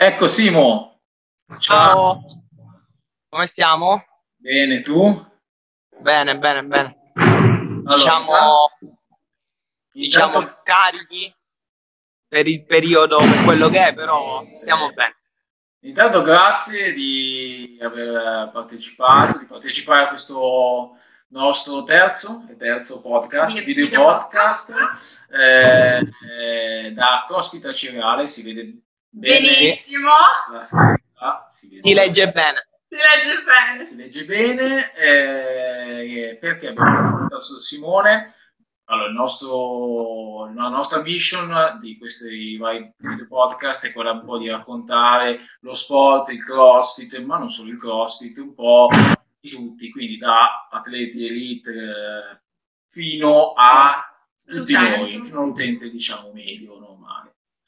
Ecco Simo. Ciao. Ciao. Come stiamo? Bene, tu? Bene, bene, bene. Allora, diciamo, diciamo intanto... carichi per il periodo, per quello che è, però stiamo bene. Intanto grazie di aver partecipato, di partecipare a questo nostro terzo e terzo podcast, video, podcast, eh, eh, da CrossFit Cereale, si vede. Benissimo. Scritta, si, si legge bene. Si legge bene. Si legge bene eh, perché abbiamo portato su Simone. Allora, nostro, la nostra mission di questi vari video podcast è quella un po' di raccontare lo sport, il crossfit, ma non solo il crossfit, un po' di tutti, quindi da atleti elite eh, fino a tutti noi, fino all'utente diciamo medio, normale.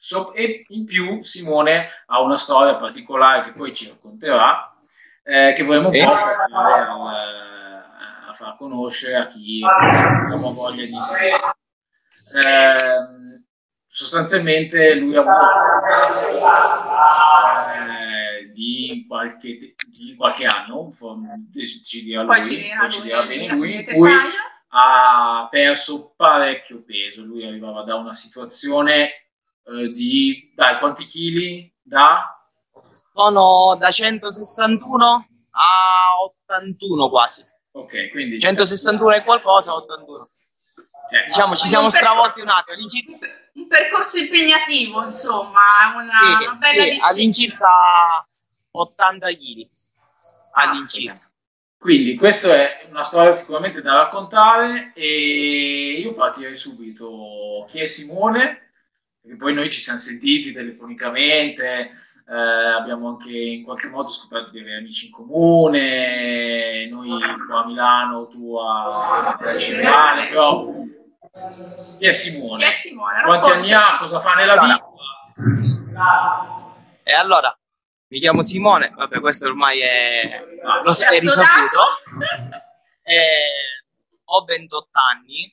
So, e in più Simone ha una storia particolare che poi ci racconterà, eh, che vorremmo un po' portare a, a, far conoscere a chi ha voglia di sapere. Eh, sostanzialmente lui ha avuto eh, di, qualche, di qualche anno, ci dirà, lui, poi ci dirà bene lui, in cui ha perso parecchio peso. Lui arrivava da una situazione eh, di, dai, quanti chili? Da? Sono da 161 a 81 quasi. Ok, quindi... 161 e qualcosa, 81. Eh, diciamo, ci siamo stravolti un attimo. Un percorso impegnativo, insomma, una, sì, una bella sì, all'incirca 80 kg. All'incirca. Quindi questa è una storia sicuramente da raccontare e io partirei subito. Chi è Simone? Perché poi noi ci siamo sentiti telefonicamente, eh, abbiamo anche in qualche modo scoperto di avere amici in comune, noi qua a Milano, tu a Civiale, però chi è Simone? Chi è Simone? Quanti anni ha? Cosa fa nella vita? E allora, mi chiamo Simone, vabbè questo ormai è, lo è risaputo, eh, ho 28 anni,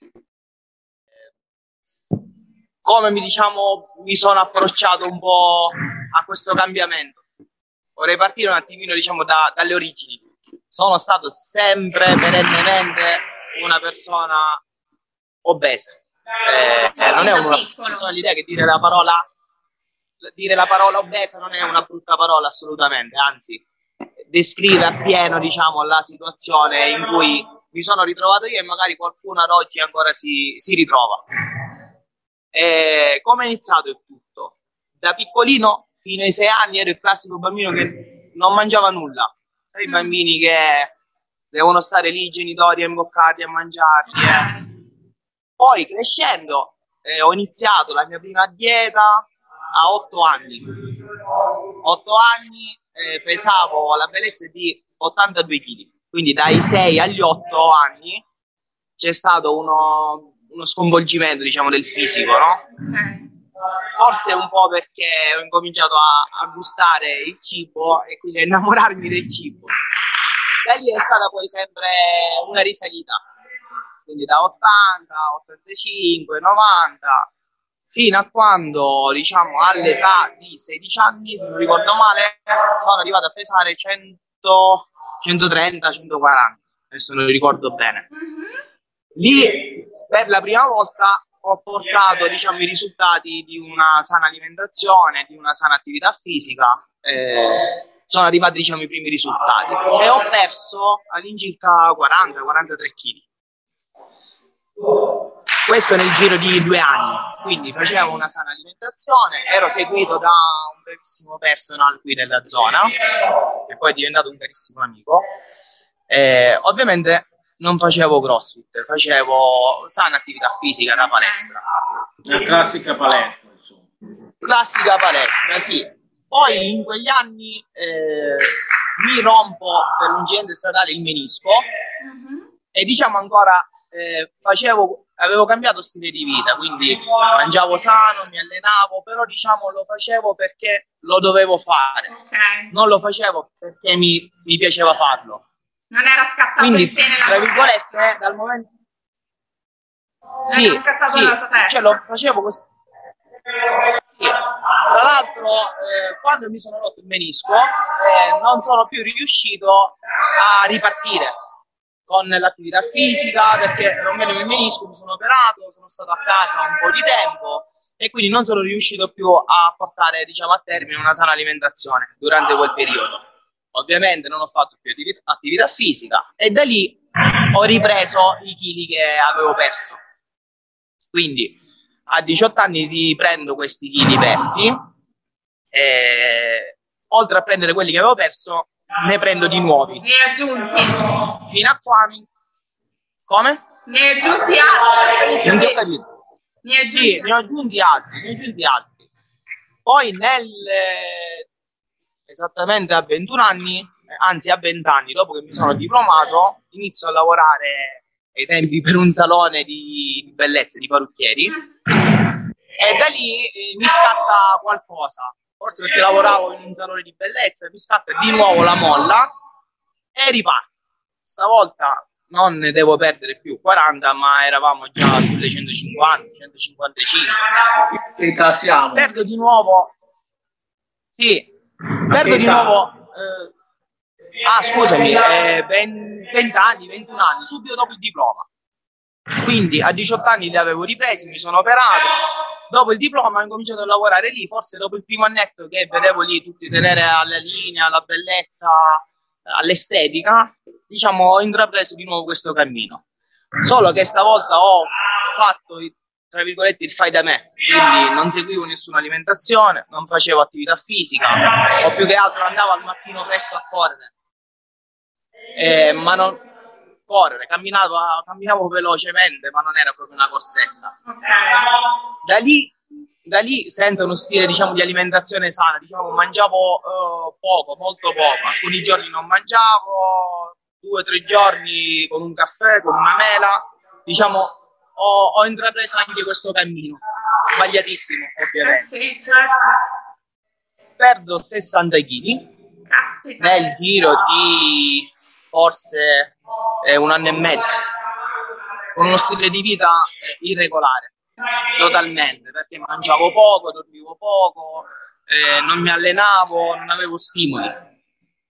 come mi, diciamo, mi sono approcciato un po' a questo cambiamento. Vorrei partire un attimino diciamo, da, dalle origini. Sono stato sempre, perennemente, una persona obesa. Eh, eh, non è una, ci sono l'idea che dire la parola dire la parola obesa non è una brutta parola assolutamente, anzi descrive appieno diciamo, la situazione in cui mi sono ritrovato io e magari qualcuno ad oggi ancora si, si ritrova. E come è iniziato il tutto? Da piccolino fino ai sei anni ero il classico bambino che non mangiava nulla. I mm. bambini che devono stare lì, i genitori imboccati a mangiarli. Eh. Poi crescendo eh, ho iniziato la mia prima dieta a otto anni. Otto anni eh, pesavo la bellezza di 82 kg. Quindi dai 6 agli 8 anni c'è stato uno, uno sconvolgimento, diciamo, del fisico, no? Forse un po' perché ho incominciato a, a gustare il cibo e quindi a innamorarmi del cibo. Da lì è stata poi sempre una risalita, quindi da 80, 85, 90, fino a quando, diciamo, all'età di 16 anni, se non ricordo male, sono arrivato a pesare 100, 130, 140, adesso non ricordo bene. Mm-hmm. Lì per la prima volta ho portato diciamo, i risultati di una sana alimentazione, di una sana attività fisica. Eh, sono arrivati diciamo, i primi risultati e ho perso all'incirca 40-43 kg. Questo nel giro di due anni, quindi facevo una sana alimentazione, ero seguito da un bravissimo personal qui nella zona, che poi è diventato un carissimo amico. Eh, ovviamente non facevo crossfit, facevo sana attività fisica da palestra. La classica palestra, insomma. Classica palestra, sì. Poi in quegli anni eh, mi rompo per un incidente stradale il menisco uh-huh. e diciamo ancora eh, facevo, avevo cambiato stile di vita, quindi mangiavo sano, mi allenavo, però diciamo lo facevo perché lo dovevo fare, okay. non lo facevo perché mi, mi piaceva farlo. Non era scattato Quindi, tra virgolette, dal momento... Sì, sì, cioè lo facevo così. Sì. Tra l'altro, eh, quando mi sono rotto il menisco, eh, non sono più riuscito a ripartire con l'attività fisica perché rompevo il menisco, mi sono operato, sono stato a casa un po' di tempo e quindi non sono riuscito più a portare diciamo, a termine una sana alimentazione durante quel periodo. Ovviamente non ho fatto più attività fisica e da lì ho ripreso i chili che avevo perso. Quindi a 18 anni riprendo questi chili persi e oltre a prendere quelli che avevo perso ne prendo di nuovi. Ne aggiunti? Fino a quando... Come? Ne aggiunti altri? Non ti ho capito. Ne aggiunti Sì, ne ho aggiunti altri, ne ho aggiunti altri. Poi nel... esattamente a 21 anni, anzi a 20 anni, dopo che mi sono diplomato, inizio a lavorare ai tempi per un salone di bellezza, di parrucchieri, e da lì eh, mi scatta qualcosa. Forse perché lavoravo in un salone di bellezza, mi scatta di nuovo la molla e riparto. Stavolta non ne devo perdere più 40, ma eravamo già sulle 150, 155. Che età siamo? Perdo di nuovo. Sì, perdo di nuovo. eh, ah, scusami, eh, 20, 20 anni, 21 anni, subito dopo il diploma. Quindi a 18 anni li avevo ripresi, mi sono operato. Dopo il diploma ho incominciato a lavorare lì, forse dopo il primo annetto che vedevo lì tutti tenere alla linea, alla bellezza, all'estetica, diciamo ho intrapreso di nuovo questo cammino. Solo che stavolta ho fatto, il- tra virgolette, il fai da me, quindi non seguivo nessuna alimentazione, non facevo attività fisica, o più che altro andavo al mattino presto a correre. Eh, ma non correre, camminavo, camminavo velocemente, ma non era proprio una corsetta. Da lì, da lì senza uno stile diciamo di alimentazione sana diciamo mangiavo eh, poco molto poco. Alcuni giorni non mangiavo due o tre giorni con un caffè con una mela diciamo ho, ho intrapreso anche questo cammino sbagliatissimo Eh ovviamente sì, certo. perdo 60 kg Caspita. nel giro di forse eh, un anno e mezzo con uno stile di vita eh, irregolare totalmente perché mangiavo poco, dormivo poco, eh, non mi allenavo, non avevo stimoli.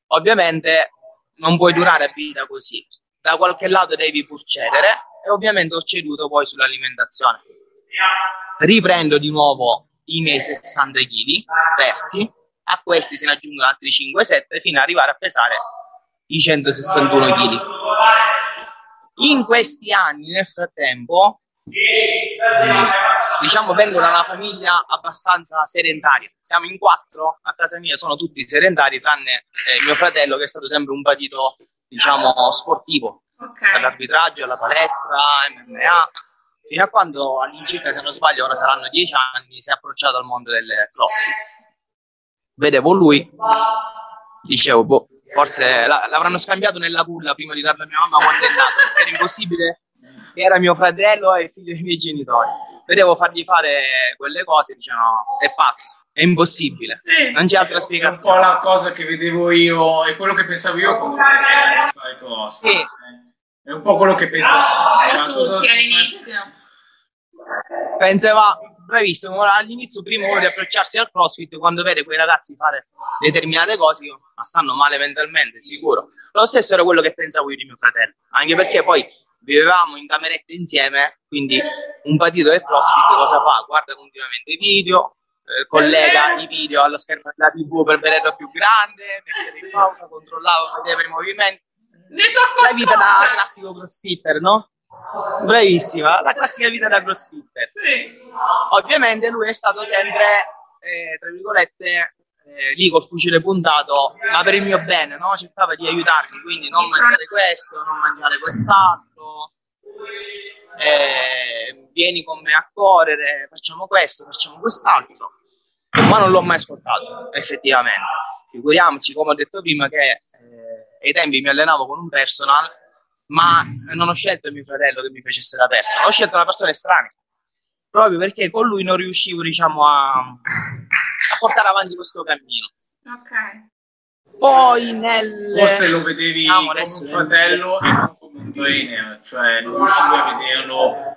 Ovviamente non puoi durare a vita così, da qualche lato devi pur cedere e ovviamente ho ceduto poi sull'alimentazione. Riprendo di nuovo i miei 60 kg persi, a questi se ne aggiungono altri 5-7 fino ad arrivare a pesare i 161 kg. In questi anni, nel frattempo, diciamo vengo da una famiglia abbastanza sedentaria. Siamo in quattro, a casa mia sono tutti sedentari, tranne eh, mio fratello che è stato sempre un patito, diciamo, sportivo, Ok. all'arbitraggio, alla palestra, MMA, fino a quando all'incirca, se non sbaglio, ora saranno dieci anni, si è approcciato al mondo del CrossFit. Vedevo lui, dicevo, boh, forse la- l'avranno scambiato nella culla prima di darlo a mia mamma quando è nato, perché era impossibile che era mio fratello e figlio dei miei genitori. Vedevo fargli fare quelle cose, dicevano, è pazzo, è impossibile, Sì. non c'è altra È un po' spiegazione. la cosa che vedevo io e quello che pensavo io quando fare cose. Sì. È un po' quello che pensavo. Ma cosa- tutti all'inizio. Pensava, bravissimo, all'inizio prima uno di approcciarsi al CrossFit, quando vede quei ragazzi fare determinate cose, ma stanno male mentalmente, sicuro. Lo stesso era quello che pensavo io di mio fratello, anche perché poi vivevamo in camerette insieme, quindi un patito del CrossFit cosa fa? Guarda continuamente i video, eh, collega i video allo schermo della TV per vederlo più grande, metteva in pausa, controllava, vedeva i movimenti. La vita da classico crossfitter, no? Bravissima, la classica vita da crossfitter. Sì. Ovviamente lui è stato sempre, eh, tra virgolette, eh, lì col fucile puntato, ma per il mio bene, no? Cercava di aiutarmi, quindi non mangiare questo, non mangiare quest'altro. eh, vieni con me a correre, facciamo questo, facciamo quest'altro. Ma non l'ho mai ascoltato, effettivamente. Figuriamoci, come ho detto prima, che ai tempi mi allenavo con un personal, ma non ho scelto mio fratello che mi facesse da personal, ho scelto una persona estranea proprio perché con lui non riuscivo diciamo a, a portare avanti questo cammino Ok. poi nel Forse lo vedevi diciamo, come adesso un fratello e non come un trainer, cioè non riuscivi a vederlo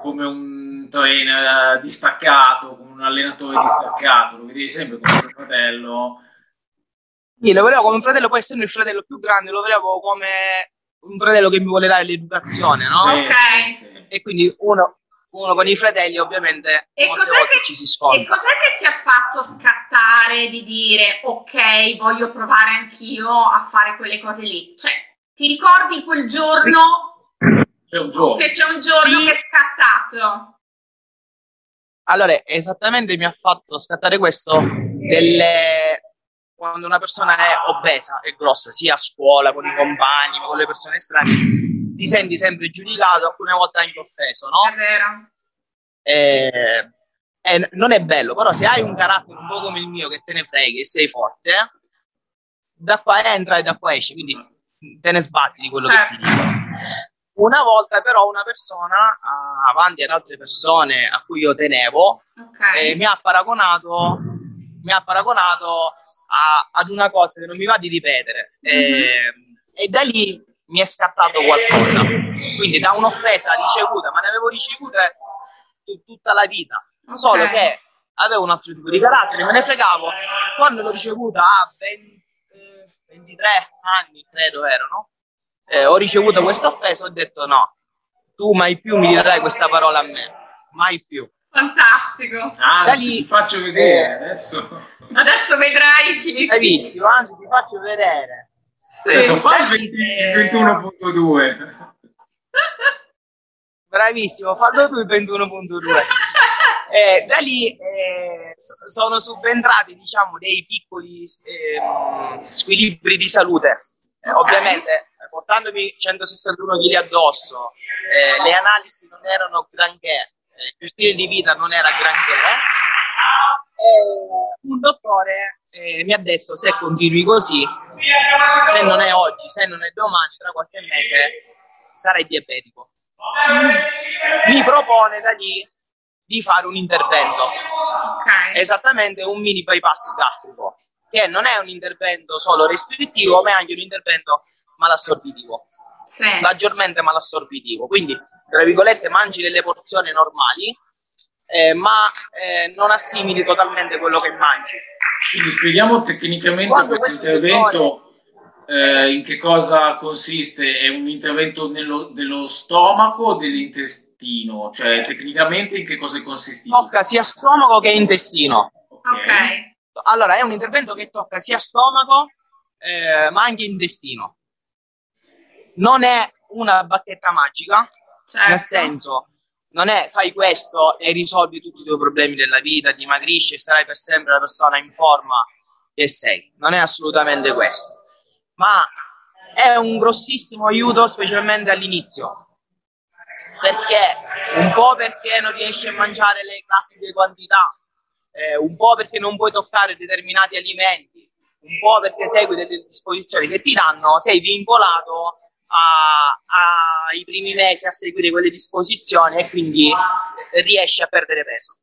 come un trainer distaccato, con un allenatore distaccato, lo vedevi sempre come tuo fratello. Sì, lo vedevo come un fratello, poi essendo il fratello più grande, lo vedevo come un fratello che mi vuole dare l'educazione, no? Ok. sì. E quindi uno, uno con i fratelli ovviamente E molte cos'è, volte che, ci si e scontra. cos'è che ti ha fatto scattare di dire ok, voglio provare anch'io a fare quelle cose lì? Cioè, ti ricordi quel giorno? C'è un giorno. Se c'è un giorno Sì. che è scattato? Allora, esattamente mi ha fatto scattare questo delle... quando una persona è obesa, è grossa, sia a scuola, con i compagni, con le persone strane, ti senti sempre giudicato, alcune volte anche offeso, no? È vero. Eh, eh, non è bello, però se hai un carattere un po' come il mio che te ne freghi e sei forte, da qua entra e da qua esce, quindi te ne sbatti di quello Certo. che ti dico. Una volta però una persona ah, avanti ad altre persone a cui io tenevo Ok. eh, mi ha paragonato mi ha paragonato a- ad una cosa che non mi va di ripetere. Eh, e da lì mi è scattato qualcosa. Quindi da un'offesa ricevuta ma ne avevo ricevute tu- tutta la vita. Solo Ok. che avevo un altro tipo di carattere me ne fregavo. Quando l'ho ricevuta a 20 eh, 23 anni credo erano eh, ho ricevuto questa offesa ho detto no tu mai più mi dirai questa parola a me. Mai più Fantastico. Ah, Da lì- ti faccio vedere adesso. Adesso vedrai chi... Bravissimo, anzi ti faccio vedere. Adesso fa il Da lì, 20 eh, 21.2. Bravissimo, fallo tu il 21.2. Eh, da lì eh, so- sono subentrati diciamo dei piccoli eh, squilibri di salute. Eh, ovviamente eh, portandomi 161 kg addosso, eh, le analisi non erano granché, eh, il mio stile di vita non era granché. Eh, un dottore eh, mi ha detto se continui così, se non è oggi, se non è domani, tra qualche mese sarai diabetico. Mi propone da lì di fare un intervento, Ok. esattamente un mini bypass gastrico, che non è un intervento solo restrittivo, ma è anche un intervento malassorbitivo, Sì. maggiormente malassorbitivo. Quindi, tra virgolette, mangi delle porzioni normali, eh, ma eh, non assimili totalmente quello che mangi. Quindi spieghiamo tecnicamente Quando questo intervento eh, in che cosa consiste? È un intervento nello, dello stomaco o dell'intestino? Cioè tecnicamente in che cosa è consistito? Tocca sia stomaco che intestino. Ok. Ok. Allora, è un intervento che tocca sia stomaco, eh, ma anche intestino. Non è una bacchetta magica, Certo. nel senso, non è fai questo e risolvi tutti i tuoi problemi della vita, dimagrisci e sarai per sempre la persona in forma che sei. Non è assolutamente questo. Ma è un grossissimo aiuto, specialmente all'inizio. Perché? Un po' perché non riesci a mangiare le classiche quantità, eh, un po' perché non puoi toccare determinati alimenti, un po' perché segui delle disposizioni che ti danno, sei vincolato ai primi mesi a seguire quelle disposizioni e quindi riesci a perdere peso.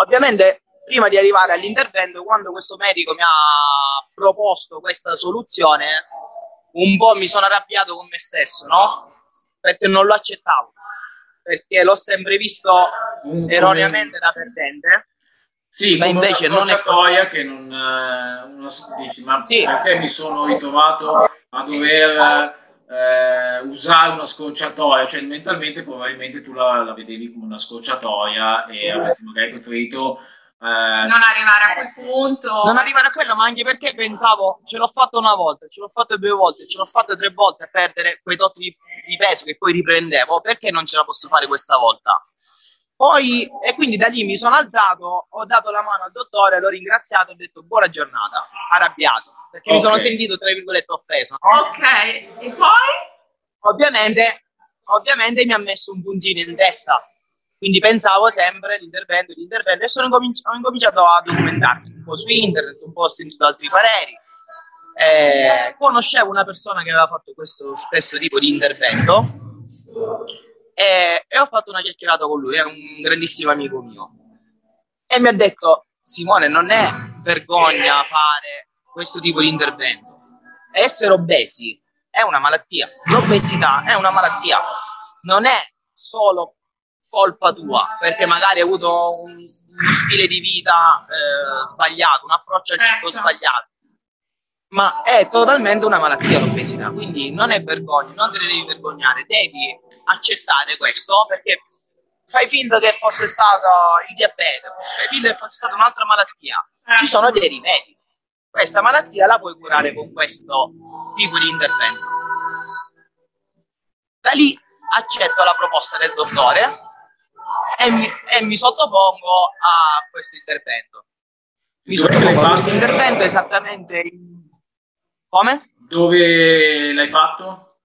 Ovviamente, prima di arrivare all'intervento, quando questo medico mi ha proposto questa soluzione, un po' mi sono arrabbiato con me stesso, no? Perché non lo accettavo, perché l'ho sempre visto erroneamente da perdente. Sì, Ma invece non è scorciatoia che non eh, uno dice, ma Sì. perché mi sono ritrovato a dover eh, usare una scorciatoia? Cioè mentalmente probabilmente tu la, la vedevi come una scorciatoia e avresti magari preferito eh, Non arrivare a quel punto. Non arrivare a quello, ma anche perché pensavo, ce l'ho fatto una volta, ce l'ho fatto due volte, ce l'ho fatto tre volte a perdere quei tot di, di peso che poi riprendevo, perché non ce la posso fare questa volta? Poi, e quindi da lì mi sono alzato, ho dato la mano al dottore, l'ho ringraziato, ho detto buona giornata, arrabbiato, perché mi Ok. sono sentito, tra virgolette, offeso. Ok. E poi? Ovviamente, ovviamente mi ha messo un puntino in testa, quindi pensavo sempre l'intervento, l'intervento, e sono incominci- ho incominciato a documentarmi un po' su internet, un po' ho sentito altri pareri. Eh, conoscevo una persona che aveva fatto questo stesso tipo di intervento e, e ho fatto una chiacchierata con lui, è un grandissimo amico mio. E mi ha detto: Simone, non è vergogna fare questo tipo di intervento. Essere obesi è una malattia. L'obesità è una malattia. Non è solo colpa tua, perché magari hai avuto un, uno stile di vita eh, sbagliato, un approccio al cibo Ecco. sbagliato. Ma è totalmente una malattia l'obesità, quindi non è vergogna, non te ne devi vergognare, devi accettare questo perché fai finta che fosse stato il diabete, fai finta che fosse stata un'altra malattia. Ci sono dei rimedi. Questa malattia la puoi curare con questo tipo di intervento. Da lì accetto la proposta del dottore e mi, e mi sottopongo a questo intervento. Mi Dove sottopongo a questo intervento esattamente in... Come? Dove l'hai fatto?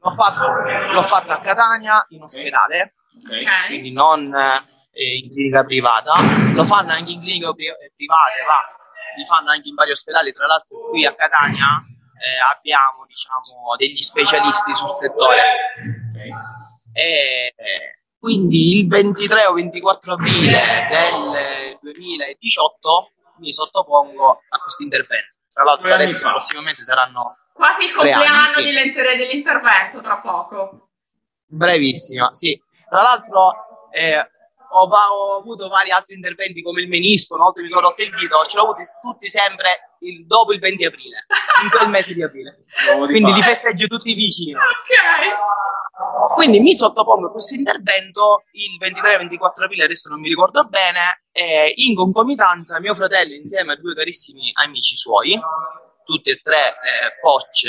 L'ho fatto, l'ho fatto a Catania in ospedale, Ok. Ok. quindi non eh, in clinica privata. Lo fanno anche in cliniche pri- private, ma li fanno anche in vari ospedali. Tra l'altro, qui a Catania eh, abbiamo diciamo, degli specialisti sul settore. ok. E quindi il 23 o 24 aprile del 2018 mi sottopongo a questo intervento. Tra l'altro, adesso il prossimo mese saranno Quasi il Tre anni, compleanno sì. dell'inter- dell'intervento tra poco. Brevissima, sì. Tra l'altro eh, ho, ho avuto vari altri interventi come il menisco, una volta mi sono rotto il dito, ce l'ho avuti tutti sempre il- dopo il 20 aprile, in quel mese di aprile. Di Quindi li festeggio tutti vicino. Ok. Quindi mi sottopongo a questo intervento il 23-24 aprile, adesso non mi ricordo bene, e in concomitanza mio fratello insieme a due carissimi amici suoi, tutti e tre eh, coach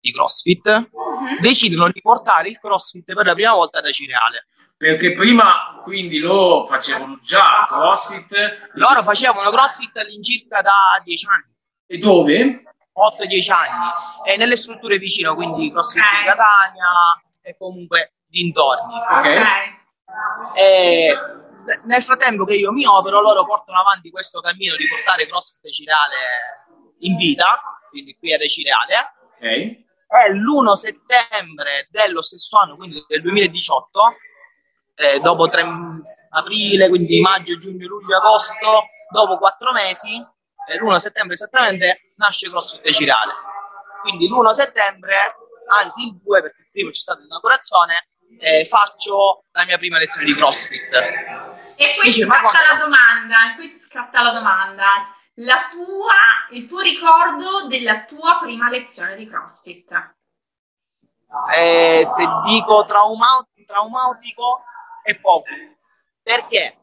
di CrossFit, Mhm. decidono di portare il CrossFit per la prima volta da Cireale. Perché prima quindi loro facevano già CrossFit. Loro facevano CrossFit all'incirca da 10 anni, E dove? 8-10 anni, e nelle strutture vicino, quindi CrossFit Ok. di Catania e comunque dintorni. Ok. E nel frattempo che io mi opero, loro portano avanti questo cammino di portare CrossFit Cireale in vita, quindi qui ad Cireale. Ok. E l'1 settembre dello stesso anno, quindi del 2018, eh, dopo tre aprile, quindi maggio, giugno, luglio, agosto, dopo quattro mesi, eh, l'1 settembre esattamente, nasce CrossFit Cireale. Quindi l'1 settembre, anzi il 2, perché il primo c'è stata l'inaugurazione, eh, faccio la mia prima lezione di CrossFit. E qui Dici, ma scatta quando- la domanda, qui scatta la domanda. La tua, il tuo ricordo della tua prima lezione di CrossFit. Eh, se dico trauma- traumatico è poco. Perché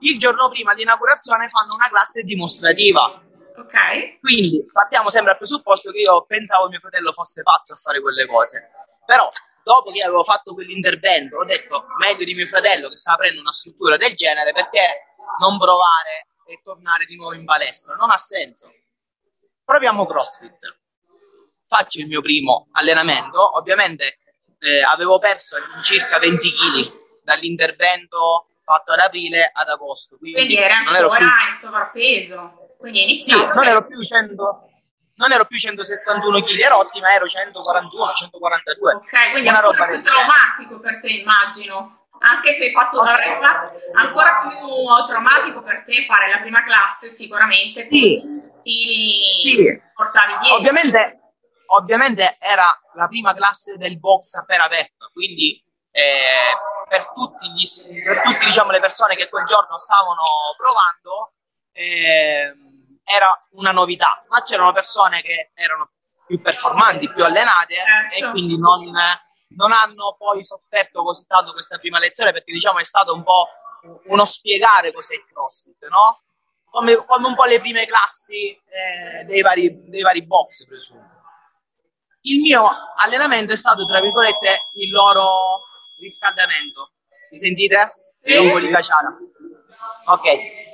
il giorno prima dell'inaugurazione fanno una classe dimostrativa. Ok? quindi partiamo sempre dal presupposto che io pensavo mio fratello fosse pazzo a fare quelle cose. Però dopo che avevo fatto quell'intervento ho detto meglio di mio fratello che stava aprendo una struttura del genere perché non provare e tornare di nuovo in palestra? Non ha senso. Proviamo CrossFit. Faccio il mio primo allenamento. Ovviamente eh, avevo perso circa 20 kg dall'intervento fatto ad aprile ad agosto. Quindi, Quindi era ancora più, in sovrappeso. Quindi è sì, iniziato. non ero più 100 non ero più 161 kg erotti, ma ero 141, 142. Ok, quindi è Una roba ancora più traumatico per te, immagino. Anche se hai fatto avrai fatto- ancora più traumatico per te fare la prima classe, sicuramente. Sì. Ti Sì. portavi dietro. Ovviamente, ovviamente era la prima classe del box appena aperta, quindi eh, per tutti, gli, per tutti diciamo, le persone che quel giorno stavano provando ehm, era una novità, ma c'erano persone che erano più performanti, più allenate Certo. e quindi non, non hanno poi sofferto così tanto questa prima lezione perché diciamo è stato un po' uno spiegare cos'è il CrossFit, no? Come, come un po' le prime classi eh, dei, vari, dei vari box, presumo. Il mio allenamento è stato, tra virgolette, il loro riscaldamento. Mi sentite? C'è un po' di caciara. Ok,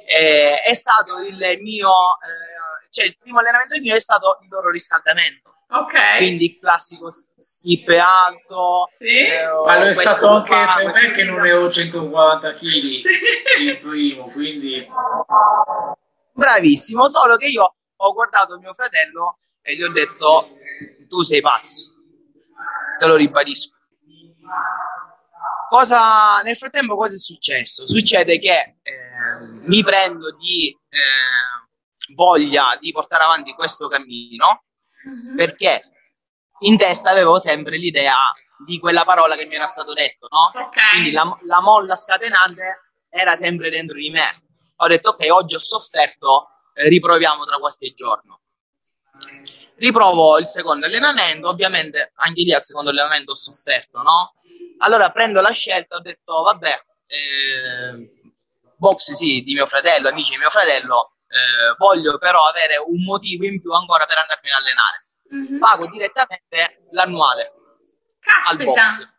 Eh, è stato il mio, eh, cioè il primo allenamento mio è stato il loro riscaldamento. Ok. Quindi il classico skip alto. Sì. eh, Ma lo è stato anche qua, per me che non avevo 140 kg il primo, quindi Bravissimo, solo che io ho guardato mio fratello e gli ho detto tu sei pazzo, te lo ribadisco. Cosa, nel frattempo cosa è successo? Succede che eh, mi prendo di eh, voglia di portare avanti questo cammino Mhm. perché in testa avevo sempre l'idea di quella parola che mi era stato detto, no? Ok. Quindi la, la molla scatenante era sempre dentro di me. Ho detto, ok, oggi ho sofferto, eh, riproviamo tra qualche giorno. Riprovo il secondo allenamento, ovviamente anche lì al secondo allenamento ho sofferto, no? Allora prendo la scelta, ho detto, vabbè, eh, box sì, di mio fratello, amici di mio fratello, eh, voglio però avere un motivo in più ancora per andarmi ad allenare. Mhm. Pago direttamente l'annuale al box. Caspita.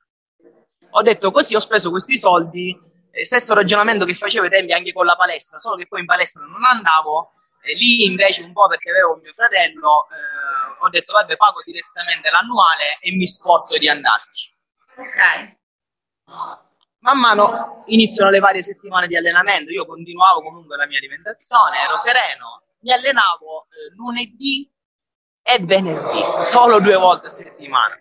Ho detto così, ho speso questi soldi, eh, stesso ragionamento che facevo ai tempi anche con la palestra, solo che poi in palestra non andavo, e lì invece un po' perché avevo mio fratello, eh, ho detto vabbè pago direttamente l'annuale e mi sforzo di andarci. Ok. Man mano iniziano le varie settimane di allenamento, io continuavo comunque la mia alimentazione, ero sereno, mi allenavo eh, lunedì e venerdì, solo due volte a settimana.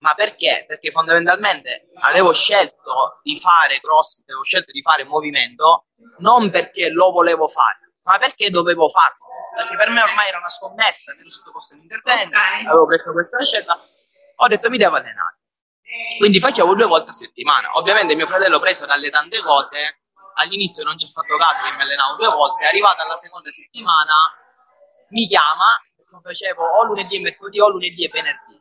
Ma perché? Perché fondamentalmente avevo scelto di fare crossfit, avevo scelto di fare movimento non perché lo volevo fare, ma perché dovevo farlo. Perché per me ormai era una scommessa, mi ero sottoposto all'intervento, Ok. avevo preso questa scelta, ho detto mi devo allenare. Quindi facevo due volte a settimana. Ovviamente mio fratello preso dalle tante cose, all'inizio non ci ha fatto caso che mi allenavo due volte, è arrivato alla seconda settimana, mi chiama, lo facevo o lunedì e mercoledì o lunedì e venerdì.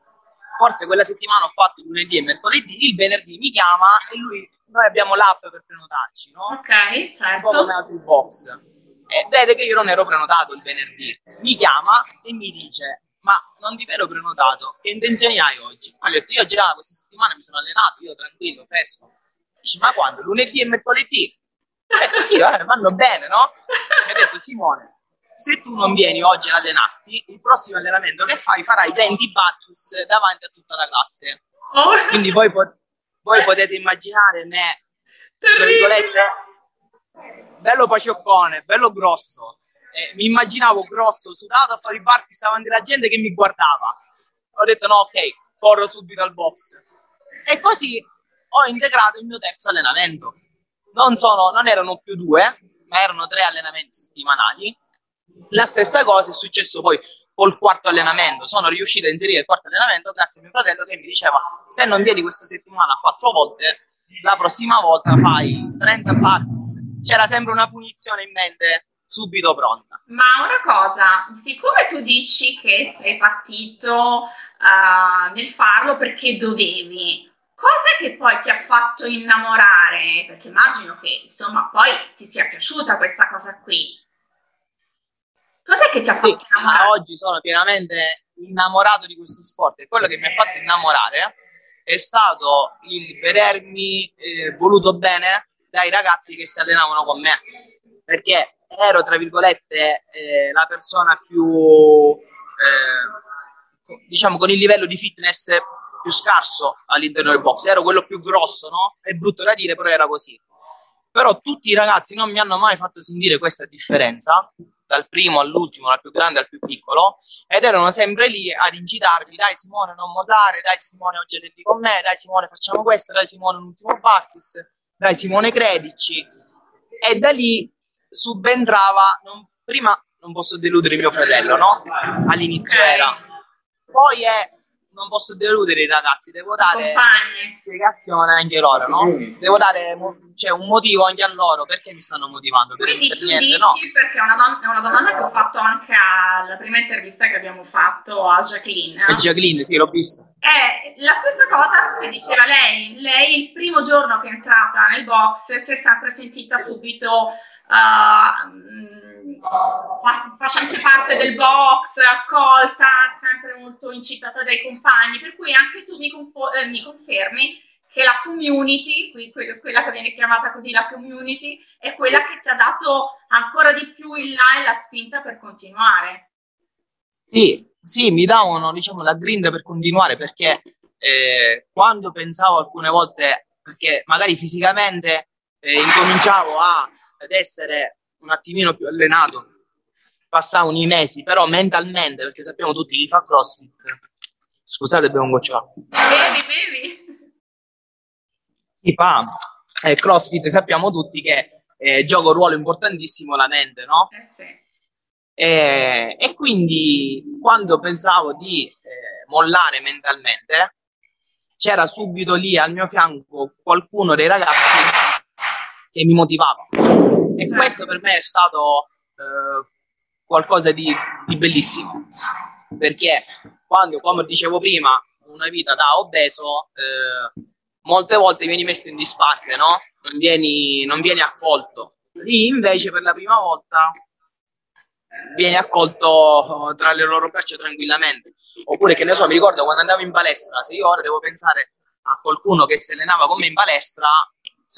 Forse quella settimana ho fatto lunedì e mercoledì, il venerdì mi chiama e lui, noi abbiamo l'app per prenotarci, no? Ok, un po' certo. come altri box. E vede che io non ero prenotato il venerdì. Mi chiama e mi dice: Ma non ti vedo prenotato, che intenzioni hai oggi? Ho detto: Io già questa settimana mi sono allenato, io tranquillo, fresco. Dice: Ma quando? Lunedì e mercoledì? Ho detto: Sì, vabbè, vanno bene, no? Mi ha detto: Simone, se tu non vieni oggi ad allenarti, il prossimo allenamento che fai farai 20 battles davanti a tutta la classe. Oh, Quindi voi, pot- voi potete immaginare me tra virgolette, bello pacioccone, bello grosso. Eh, mi immaginavo grosso, sudato a fare i barchi davanti alla gente che mi guardava. Ho detto no, ok, corro subito al box. E così ho integrato il mio terzo allenamento. Non, sono, non erano più due, ma erano tre allenamenti settimanali. La stessa cosa è successo poi col quarto allenamento. Sono riuscito a inserire il quarto allenamento grazie a mio fratello che mi diceva se non vieni questa settimana quattro volte, la prossima volta fai 30 parties. C'era sempre una punizione in mente subito pronta. Ma una cosa, siccome tu dici che sei partito ah, nel farlo perché dovevi, cos'è che poi ti ha fatto innamorare? Perché immagino che insomma poi ti sia piaciuta questa cosa qui. Cos'è che ti ha Sì, fatto innamorare? oggi sono pienamente innamorato di questo sport e quello che mi ha fatto innamorare è stato il vedermi eh, voluto bene dai ragazzi che si allenavano con me. Perché ero tra virgolette eh, la persona più eh, diciamo con il livello di fitness più scarso all'interno del box. Ero quello più grosso no? è brutto da dire però era così. Però tutti i ragazzi non mi hanno mai fatto sentire questa differenza dal primo all'ultimo, dal più grande al più piccolo, ed erano sempre lì ad incitarmi, dai Simone non mollare, dai Simone oggi allendi con me, dai Simone facciamo questo, dai Simone un ultimo practice, dai Simone credici. E da lì subentrava, non- prima non posso deludere mio fratello, no? All'inizio era. Poi è, non posso deludere i ragazzi, devo dare Compagni. spiegazione anche loro, no? Devo dare cioè, un motivo anche a loro perché mi stanno motivando. Per, Quindi per tu niente, dici, no. perché è una, don- è una domanda che ho fatto anche alla prima intervista che abbiamo fatto a Jacqueline. E Jacqueline, sì, l'ho vista. È la stessa cosa che diceva lei. Lei il primo giorno che è entrata nel box si è sempre sentita subito ah, mm, fa- facente parte del box, accolta, sempre molto incitata dai compagni, per cui anche tu mi, confo- eh, mi confermi che la community, quella che viene chiamata così la community, è quella che ti ha dato ancora di più il là e la spinta per continuare. Sì, sì, mi davano, diciamo, la grinta per continuare perché eh, quando pensavo alcune volte, perché magari fisicamente eh, incominciavo a- ad essere un attimino più allenato, passavano i mesi, però mentalmente, perché sappiamo tutti chi fa CrossFit, scusate, bevo un goccio. Bevi, bevi. si fa eh, CrossFit, sappiamo tutti che eh, gioca un ruolo importantissimo la mente, no? Eh sì. E, e quindi quando pensavo di eh, mollare mentalmente, c'era subito lì al mio fianco qualcuno dei ragazzi che mi motivava. E questo per me è stato eh, qualcosa di, di, bellissimo, perché quando, come dicevo prima, una vita da obeso, eh, molte volte vieni messo in disparte, no? Non vieni, non vieni accolto. Lì invece per la prima volta vieni accolto tra le loro braccia tranquillamente. Oppure che ne so, mi ricordo quando andavo in palestra, se io ora devo pensare a qualcuno che si allenava con me in palestra,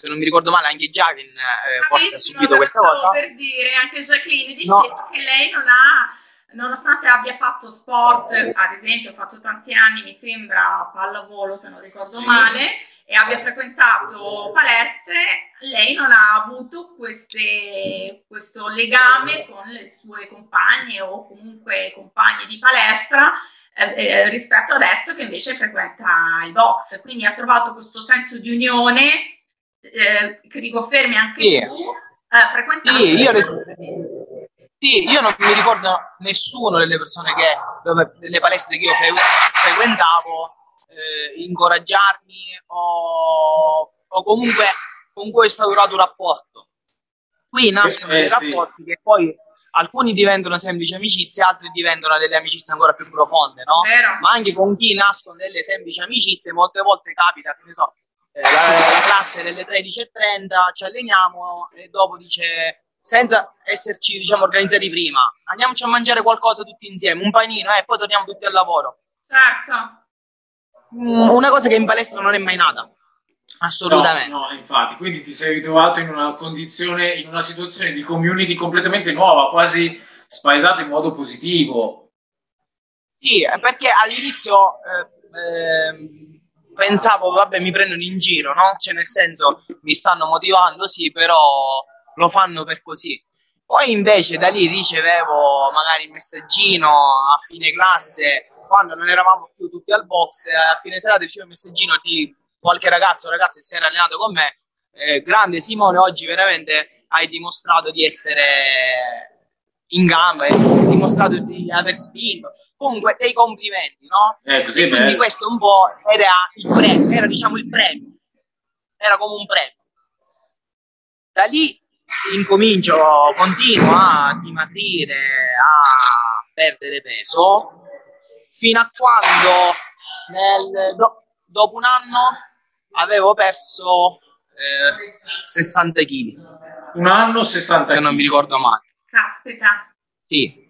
se non mi ricordo male anche Jacqueline eh, forse ha subito questa cosa. Per dire, anche Jacqueline diceva no. che lei non ha nonostante abbia fatto sport, ad esempio, ha fatto tanti anni, mi sembra, pallavolo se non ricordo sì. male, e abbia frequentato palestre, lei non ha avuto queste, questo legame con le sue compagne o comunque compagni di palestra eh, eh, rispetto adesso che invece frequenta il box. Quindi ha trovato questo senso di unione eh, che riconfermi anche sì. tu, eh, frequentando. Sì, io, sì, io non mi ricordo nessuno delle persone che, delle palestre che io frequentavo eh, incoraggiarmi o, o, comunque con cui è instaurato un rapporto. Qui nascono eh, dei sì. rapporti che poi alcuni diventano semplici amicizie, altri diventano delle amicizie ancora più profonde, no? Vero. Ma anche con chi nascono delle semplici amicizie, molte volte capita, che ne so, eh, la, la, classe delle 13.30 ci alleniamo e dopo dice senza esserci diciamo organizzati prima andiamoci a mangiare qualcosa tutti insieme un panino e eh, poi torniamo tutti al lavoro certo Mm, una cosa che in palestra non è mai nata. Assolutamente. No, no, infatti, quindi ti sei ritrovato in una condizione, in una situazione di community completamente nuova, quasi spaesato in modo positivo. Sì, perché all'inizio eh, eh, pensavo, vabbè, mi prendono in giro, no? Cioè, nel senso, mi stanno motivando, sì, però lo fanno per così. Poi invece da lì ricevevo magari il messaggino a fine classe quando non eravamo più tutti al box, eh, a fine serata ricevo un messaggino di qualche ragazzo o ragazza che si era allenato con me. Eh, grande Simone, oggi veramente hai dimostrato di essere in gamba, hai dimostrato di aver spinto. Comunque dei complimenti, no? Eh, così quindi questo un po' era il premio, era diciamo il premio, era come un premio. Da lì incomincio, continuo a dimagrire, a perdere peso fino a quando nel, do, dopo un anno avevo perso eh, 60 kg. Un anno 60 Se non mi ricordo male. Caspita. Sì,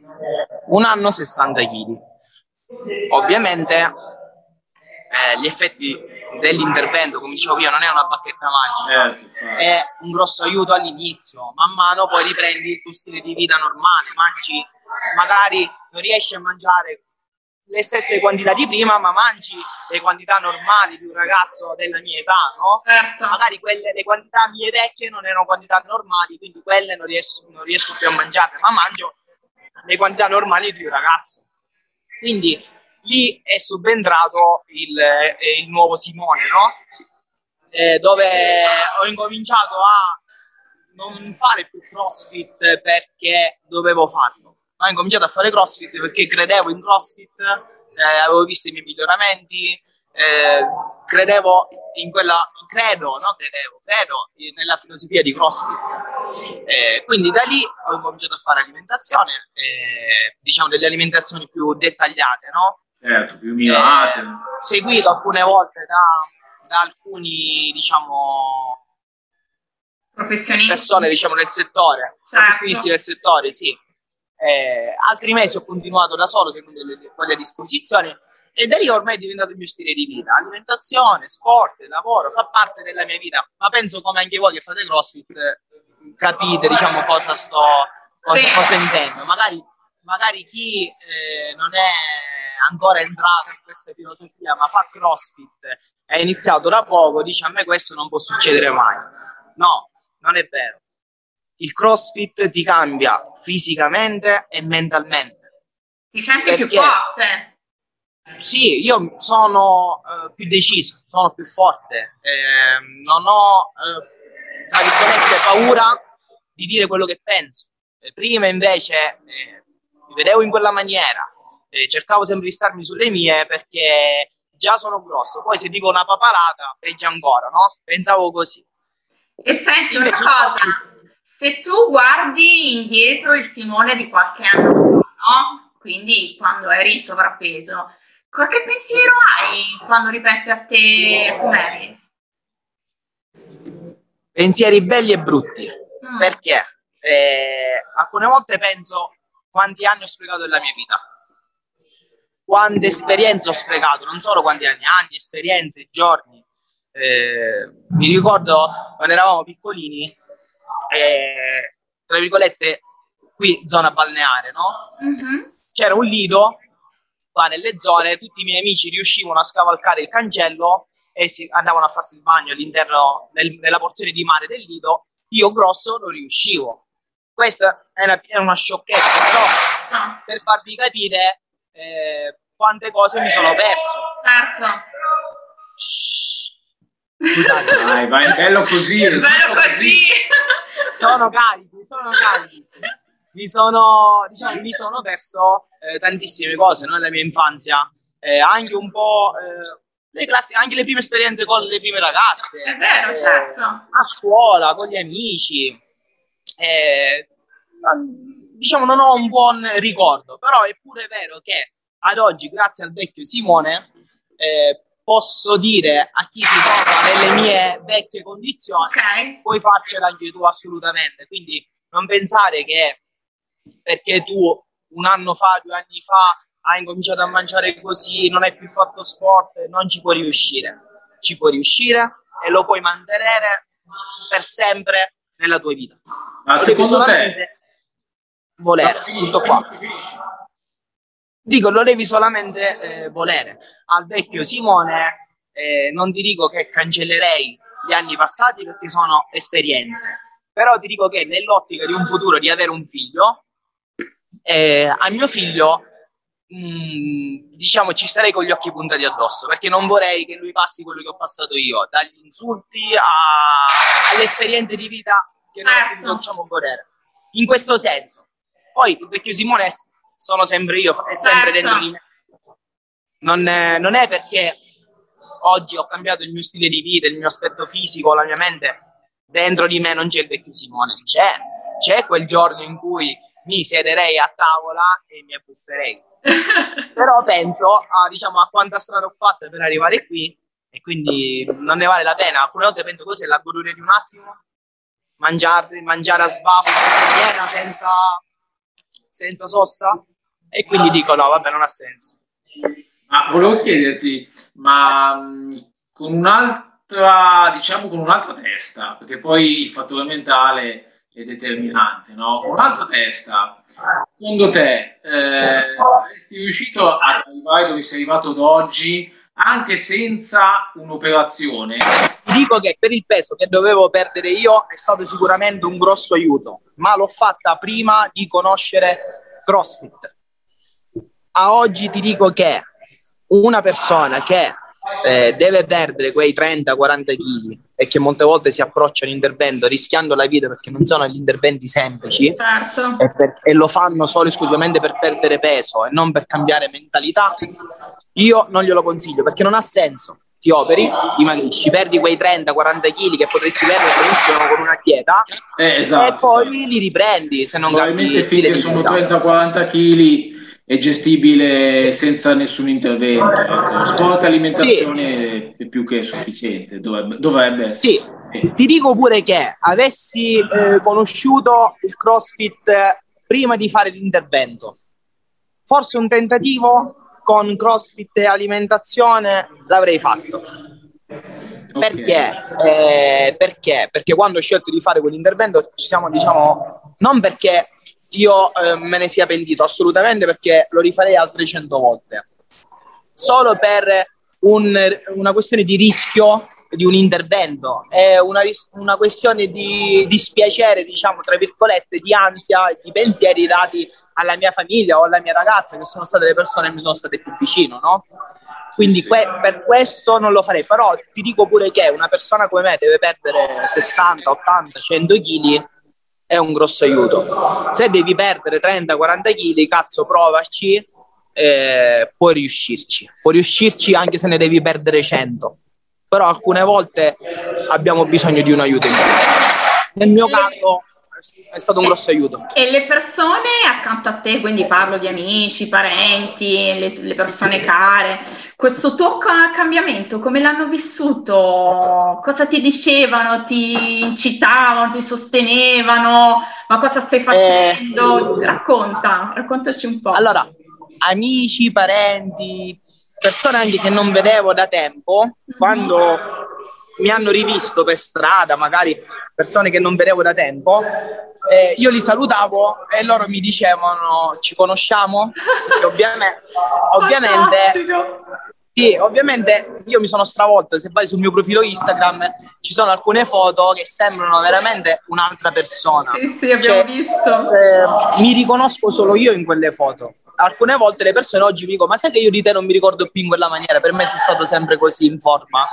un anno 60 kg. Ovviamente eh, gli effetti dell'intervento, come dicevo io, non è una bacchetta magica, eh, è un grosso aiuto all'inizio. Man mano poi riprendi il tuo stile di vita normale, mangi, magari non riesci a mangiare le stesse quantità di prima, ma mangi le quantità normali di un ragazzo della mia età, no? Certo. Magari quelle, le quantità mie vecchie non erano quantità normali, quindi quelle non riesco, non riesco più a mangiarle, ma mangio le quantità normali di un ragazzo. Quindi lì è subentrato il, eh, il nuovo Simone, no? Eh, dove ho incominciato a non fare più CrossFit perché dovevo farlo ho incominciato a fare CrossFit perché credevo in CrossFit, eh, avevo visto i miei miglioramenti, eh, credevo in quella, credo, no credevo, credo nella filosofia di CrossFit. Eh, quindi da lì ho cominciato a fare alimentazione, eh, diciamo delle alimentazioni più dettagliate, no? Certo, più mirate. Eh, seguito alcune volte da, da alcuni, diciamo, professionisti. persone diciamo del settore, certo. professionisti del settore, sì eh, altri mesi ho continuato da solo secondo le, quelle disposizioni e da lì ormai è diventato il mio stile di vita. Alimentazione, sport, lavoro, fa parte della mia vita, ma penso come anche voi che fate CrossFit capite diciamo cosa sto, cosa, cosa intendo. Magari, magari chi eh, non è ancora entrato in questa filosofia ma fa CrossFit è iniziato da poco, dice a me questo non può succedere mai. No, non è vero il CrossFit ti cambia fisicamente e mentalmente. Ti senti più forte? Sì, io sono uh, più deciso, sono più forte, eh, non ho, tra virgolette, paura di dire quello che penso. Eh, prima invece, eh, mi vedevo in quella maniera, eh, cercavo sempre di starmi sulle mie perché già sono grosso. Poi se dico una papalata, peggio ancora, no? Pensavo così. E senti una cosa, se tu guardi indietro il Simone di qualche anno fa, no? Quindi quando eri in sovrappeso, qualche pensiero hai quando ripensi a te com'eri? Pensieri belli e brutti. Mm. Perché? Eh, alcune volte penso quanti anni ho sprecato della mia vita quante esperienze ho sprecato, non solo quanti anni, anni, esperienze, giorni. Eh, mi ricordo quando eravamo piccolini, eh, tra virgolette, qui zona balneare, no? Mm-hmm. C'era un lido qua nelle zone, tutti i miei amici riuscivano a scavalcare il cancello e si andavano a farsi il bagno all'interno nel, nella porzione di mare del lido. Io grosso non riuscivo. Questa è una, è una sciocchezza, però per farvi capire eh, quante cose mi sono perso. Certo. Scusate, vai, vai, è bello così. È bello così. Sono carichi, sono carichi. Mi sono, diciamo, mi sono perso eh, tantissime cose no, nella mia infanzia, eh, anche un po' eh, le classi, anche le prime esperienze con le prime ragazze. È vero, certo. A scuola, con gli amici. Eh, diciamo, non ho un buon ricordo, però è pure vero che ad oggi, grazie al vecchio Simone, eh, posso dire a chi si trova nelle mie vecchie condizioni, okay. puoi farcela anche tu assolutamente. Quindi non pensare che perché tu un anno fa, due anni fa hai incominciato a mangiare così, non hai più fatto sport, non ci puoi riuscire. Ci puoi riuscire e lo puoi mantenere per sempre nella tua vita. Ma secondo te volere, tutto qua. Dico, lo devi solamente eh, volere. Al vecchio Simone eh, non ti dico che cancellerei gli anni passati perché sono esperienze, però ti dico che nell'ottica di un futuro di avere un figlio, eh, a mio figlio mh, mm, diciamo ci starei con gli occhi puntati addosso perché non vorrei che lui passi quello che ho passato io, dagli insulti a, alle esperienze di vita che noi certo. facciamo volere. In questo senso. Poi il vecchio Simone sono sempre io, è sempre certo. dentro di me. Non è, non è perché oggi ho cambiato il mio stile di vita, il mio aspetto fisico, la mia mente, dentro di me non c'è il vecchio Simone, c'è, c'è quel giorno in cui mi siederei a tavola e mi abbufferei. Però penso a, diciamo, a quanta strada ho fatto per arrivare qui e quindi non ne vale la pena. Alcune volte penso cos'è la goduria di un attimo, mangiare, mangiare a sbafo senza, senza sosta e quindi dico no, vabbè, non ha senso. Ma volevo chiederti, ma con un'altra, diciamo con un'altra testa, perché poi il fattore mentale è determinante, no? Con un'altra testa, secondo te eh, saresti riuscito ad arrivare dove sei arrivato ad oggi anche senza un'operazione? Dico che per il peso che dovevo perdere io è stato sicuramente un grosso aiuto, ma l'ho fatta prima di conoscere CrossFit a oggi ti dico che una persona che eh, deve perdere quei 30-40 kg e che molte volte si approccia all'intervento rischiando la vita perché non sono gli interventi semplici certo. e, per, e, lo fanno solo esclusivamente per perdere peso e non per cambiare mentalità, io non glielo consiglio perché non ha senso. Ti operi, dimagrisci, perdi quei 30-40 kg che potresti perdere benissimo con una dieta eh, esatto, e poi esatto. li riprendi se non cambi stile sono 30-40 kg è gestibile senza nessun intervento. Ecco. Sport alimentazione sì. è più che sufficiente, dovrebbe, dovrebbe essere. Sì. ti dico pure che avessi eh, conosciuto il CrossFit prima di fare l'intervento, forse un tentativo con CrossFit e alimentazione l'avrei fatto. Okay. Perché? Eh, perché? Perché quando ho scelto di fare quell'intervento ci siamo, diciamo, non perché io eh, me ne sia pentito assolutamente perché lo rifarei altre cento volte. Solo per un, una questione di rischio di un intervento, è una, una questione di dispiacere, diciamo, tra virgolette, di ansia, di pensieri dati alla mia famiglia o alla mia ragazza, che sono state le persone che mi sono state più vicino, no? Quindi que- per questo non lo farei, però ti dico pure che una persona come me deve perdere 60, 80, 100 kg è un grosso aiuto. Se devi perdere 30-40 kg, cazzo, provaci, eh, puoi riuscirci. Puoi riuscirci anche se ne devi perdere 100. Però alcune volte abbiamo bisogno di un aiuto in più. Nel mio caso è stato un grosso aiuto. E le persone accanto a te, quindi parlo di amici, parenti, le, le persone care, questo tuo cambiamento, come l'hanno vissuto? Cosa ti dicevano? Ti incitavano, ti sostenevano? Ma cosa stai facendo? Eh, Racconta, raccontaci un po'. Allora, amici, parenti, persone anche che non vedevo da tempo, quando mi hanno rivisto per strada, magari persone che non vedevo da tempo, eh, io li salutavo e loro mi dicevano ci conosciamo? ovviamente, ovviamente sì, ovviamente io mi sono stravolto, se vai sul mio profilo Instagram ci sono alcune foto che sembrano veramente un'altra persona. Sì, sì, abbiamo cioè, visto. Eh, mi riconosco solo io in quelle foto. Alcune volte le persone oggi mi dicono ma sai che io di te non mi ricordo più in quella maniera, per me sei stato sempre così in forma.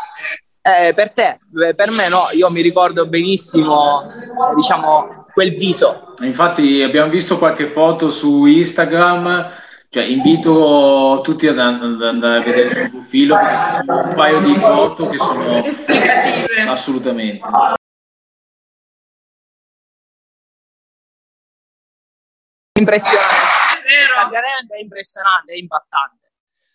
Eh, per te, eh, per me no, io mi ricordo benissimo, eh, diciamo, quel viso. Infatti abbiamo visto qualche foto su Instagram, cioè invito tutti ad andare a vedere il suo profilo, un paio di foto che sono esplicative. Assolutamente. Impressionante. È, è impressionante, è impattante.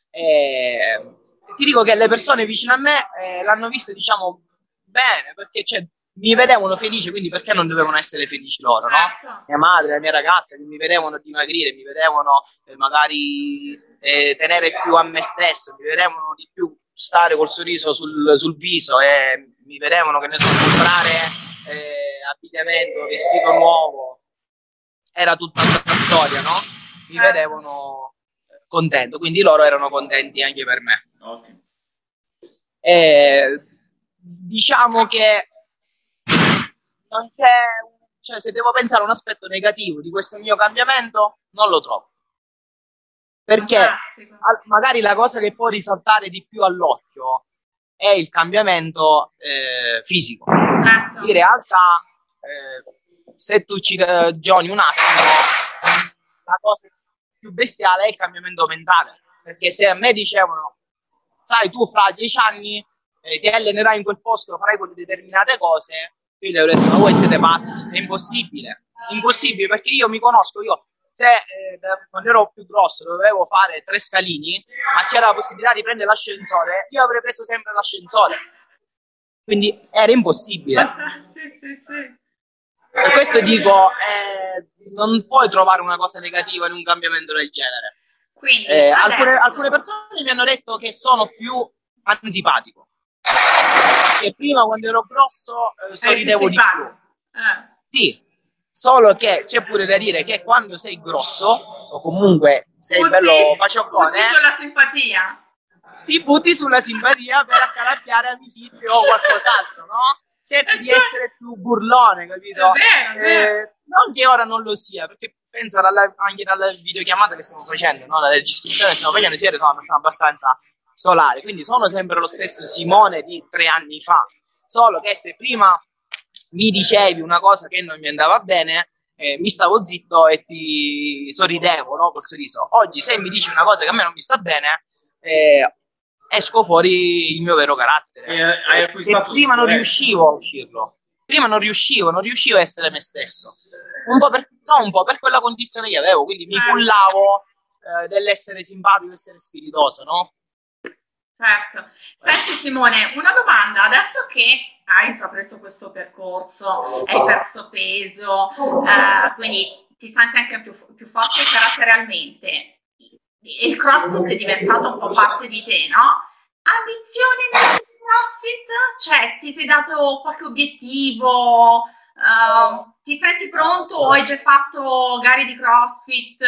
Eh, ti dico che le persone vicino a me eh, l'hanno vista, diciamo, bene, perché cioè, mi vedevano felice, quindi perché non dovevano essere felici loro, no? Certo. Mia madre, la mia ragazza, che mi vedevano dimagrire, mi vedevano eh, magari eh, tenere più a me stesso, mi vedevano di più stare col sorriso sul, sul viso e mi vedevano, che ne so, comprare eh, abbigliamento, vestito nuovo, era tutta una storia, no? Mi certo. vedevano contento, quindi loro erano contenti anche per me. Okay. Eh, diciamo che non c'è, cioè se devo pensare a un aspetto negativo di questo mio cambiamento, non lo trovo. Perché al, magari la cosa che può risaltare di più all'occhio è il cambiamento eh, fisico. Certo. In realtà, eh, se tu ci ragioni un attimo, la cosa più bestiale è il cambiamento mentale. Perché se a me dicevano, sai, tu fra dieci anni eh, ti allenerai in quel posto, farai quelle determinate cose, io gli avrei detto, ma voi siete pazzi, è impossibile, impossibile perché io mi conosco, io se eh, quando ero più grosso dovevo fare tre scalini, ma c'era la possibilità di prendere l'ascensore, io avrei preso sempre l'ascensore. Quindi era impossibile. sì, sì, sì. Per questo dico, eh, non puoi trovare una cosa negativa in un cambiamento del genere. Quindi, eh, alcune, alcune persone mi hanno detto che sono più antipatico che prima quando ero grosso eh, sorridevo di più. Eh. Sì, solo che c'è pure da dire che quando sei grosso o comunque sei butti, bello pacioccone sulla simpatia ti butti sulla simpatia per accalappiare amicizie o qualcos'altro no? Cerchi di essere più burlone capito? È vero, eh, non che ora non lo sia perché penso alla, anche alla videochiamata che stiamo facendo no? la registrazione che stiamo facendo ieri sono abbastanza solare. Quindi sono sempre lo stesso Simone di tre anni fa. Solo che se prima mi dicevi una cosa che non mi andava bene, eh, mi stavo zitto e ti sorridevo no? col sorriso. Oggi, se mi dici una cosa che a me non mi sta bene, eh, esco fuori il mio vero carattere. Eh, e prima non riuscivo a uscirlo. Prima non riuscivo, non riuscivo a essere me stesso. Un po' per, no, un po' per quella condizione che avevo, quindi mi cullavo eh, dell'essere simpatico, essere spiritoso, no? Certo. Senti Simone, una domanda, adesso che hai intrapreso questo percorso, hai perso peso, eh, quindi ti senti anche più, più forte caratterialmente, il CrossFit è diventato un po' parte di te, no? Ambizioni nel CrossFit? Cioè, ti sei dato qualche obiettivo? Uh, ti senti pronto o hai già fatto gare di CrossFit?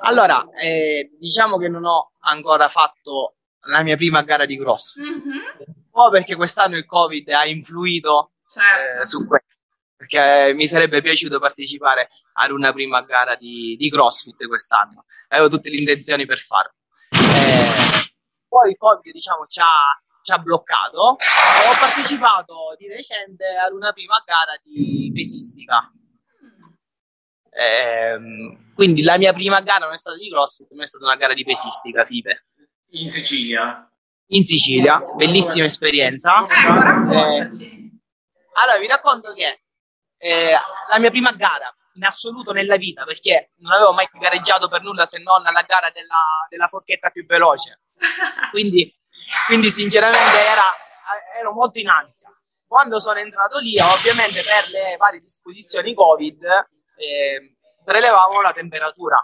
Allora, eh, diciamo che non ho ancora fatto la mia prima gara di cross. Mm-hmm. O perché quest'anno il Covid ha influito certo. eh, su questo. Perché mi sarebbe piaciuto partecipare ad una prima gara di, di CrossFit quest'anno. Avevo tutte le intenzioni per farlo. Eh, poi il Covid, diciamo, ci ha, ci ha bloccato. Ho partecipato di recente ad una prima gara di pesistica Ehm, quindi la mia prima gara non è stata di CrossFit, ma è stata una gara di pesistica, FIPE. In Sicilia? In Sicilia, bellissima esperienza. Eh, allora, vi racconto che eh, la mia prima gara in assoluto nella vita, perché non avevo mai gareggiato per nulla se non alla gara della, della forchetta più veloce. Quindi, quindi sinceramente era, ero molto in ansia. Quando sono entrato lì, ovviamente per le varie disposizioni Covid, eh, prelevavano la temperatura.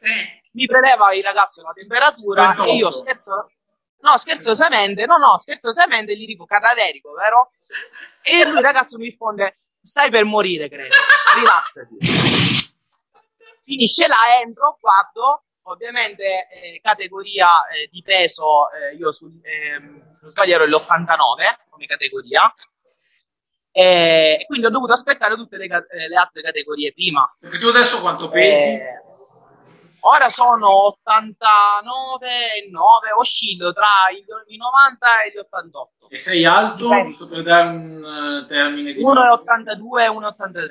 Sì. Mi preleva il ragazzo la temperatura 28. e io scherzo, no, scherzosamente, no, no, scherzosamente gli dico cadaverico, vero? E lui, ragazzo, mi risponde: Stai per morire, credo, rilassati. Finisce là, entro, guardo, ovviamente eh, categoria eh, di peso, eh, io sul, ehm, se non sbaglio ero l'89 come categoria, e quindi ho dovuto aspettare tutte le, eh, le altre categorie prima. Perché tu adesso quanto pesi? Eh, ora sono 89 e 9, oscillo tra i, i 90 e gli 88. E sei alto, Dipende. giusto per dare un eh, termine di... 1,82 e 1,83.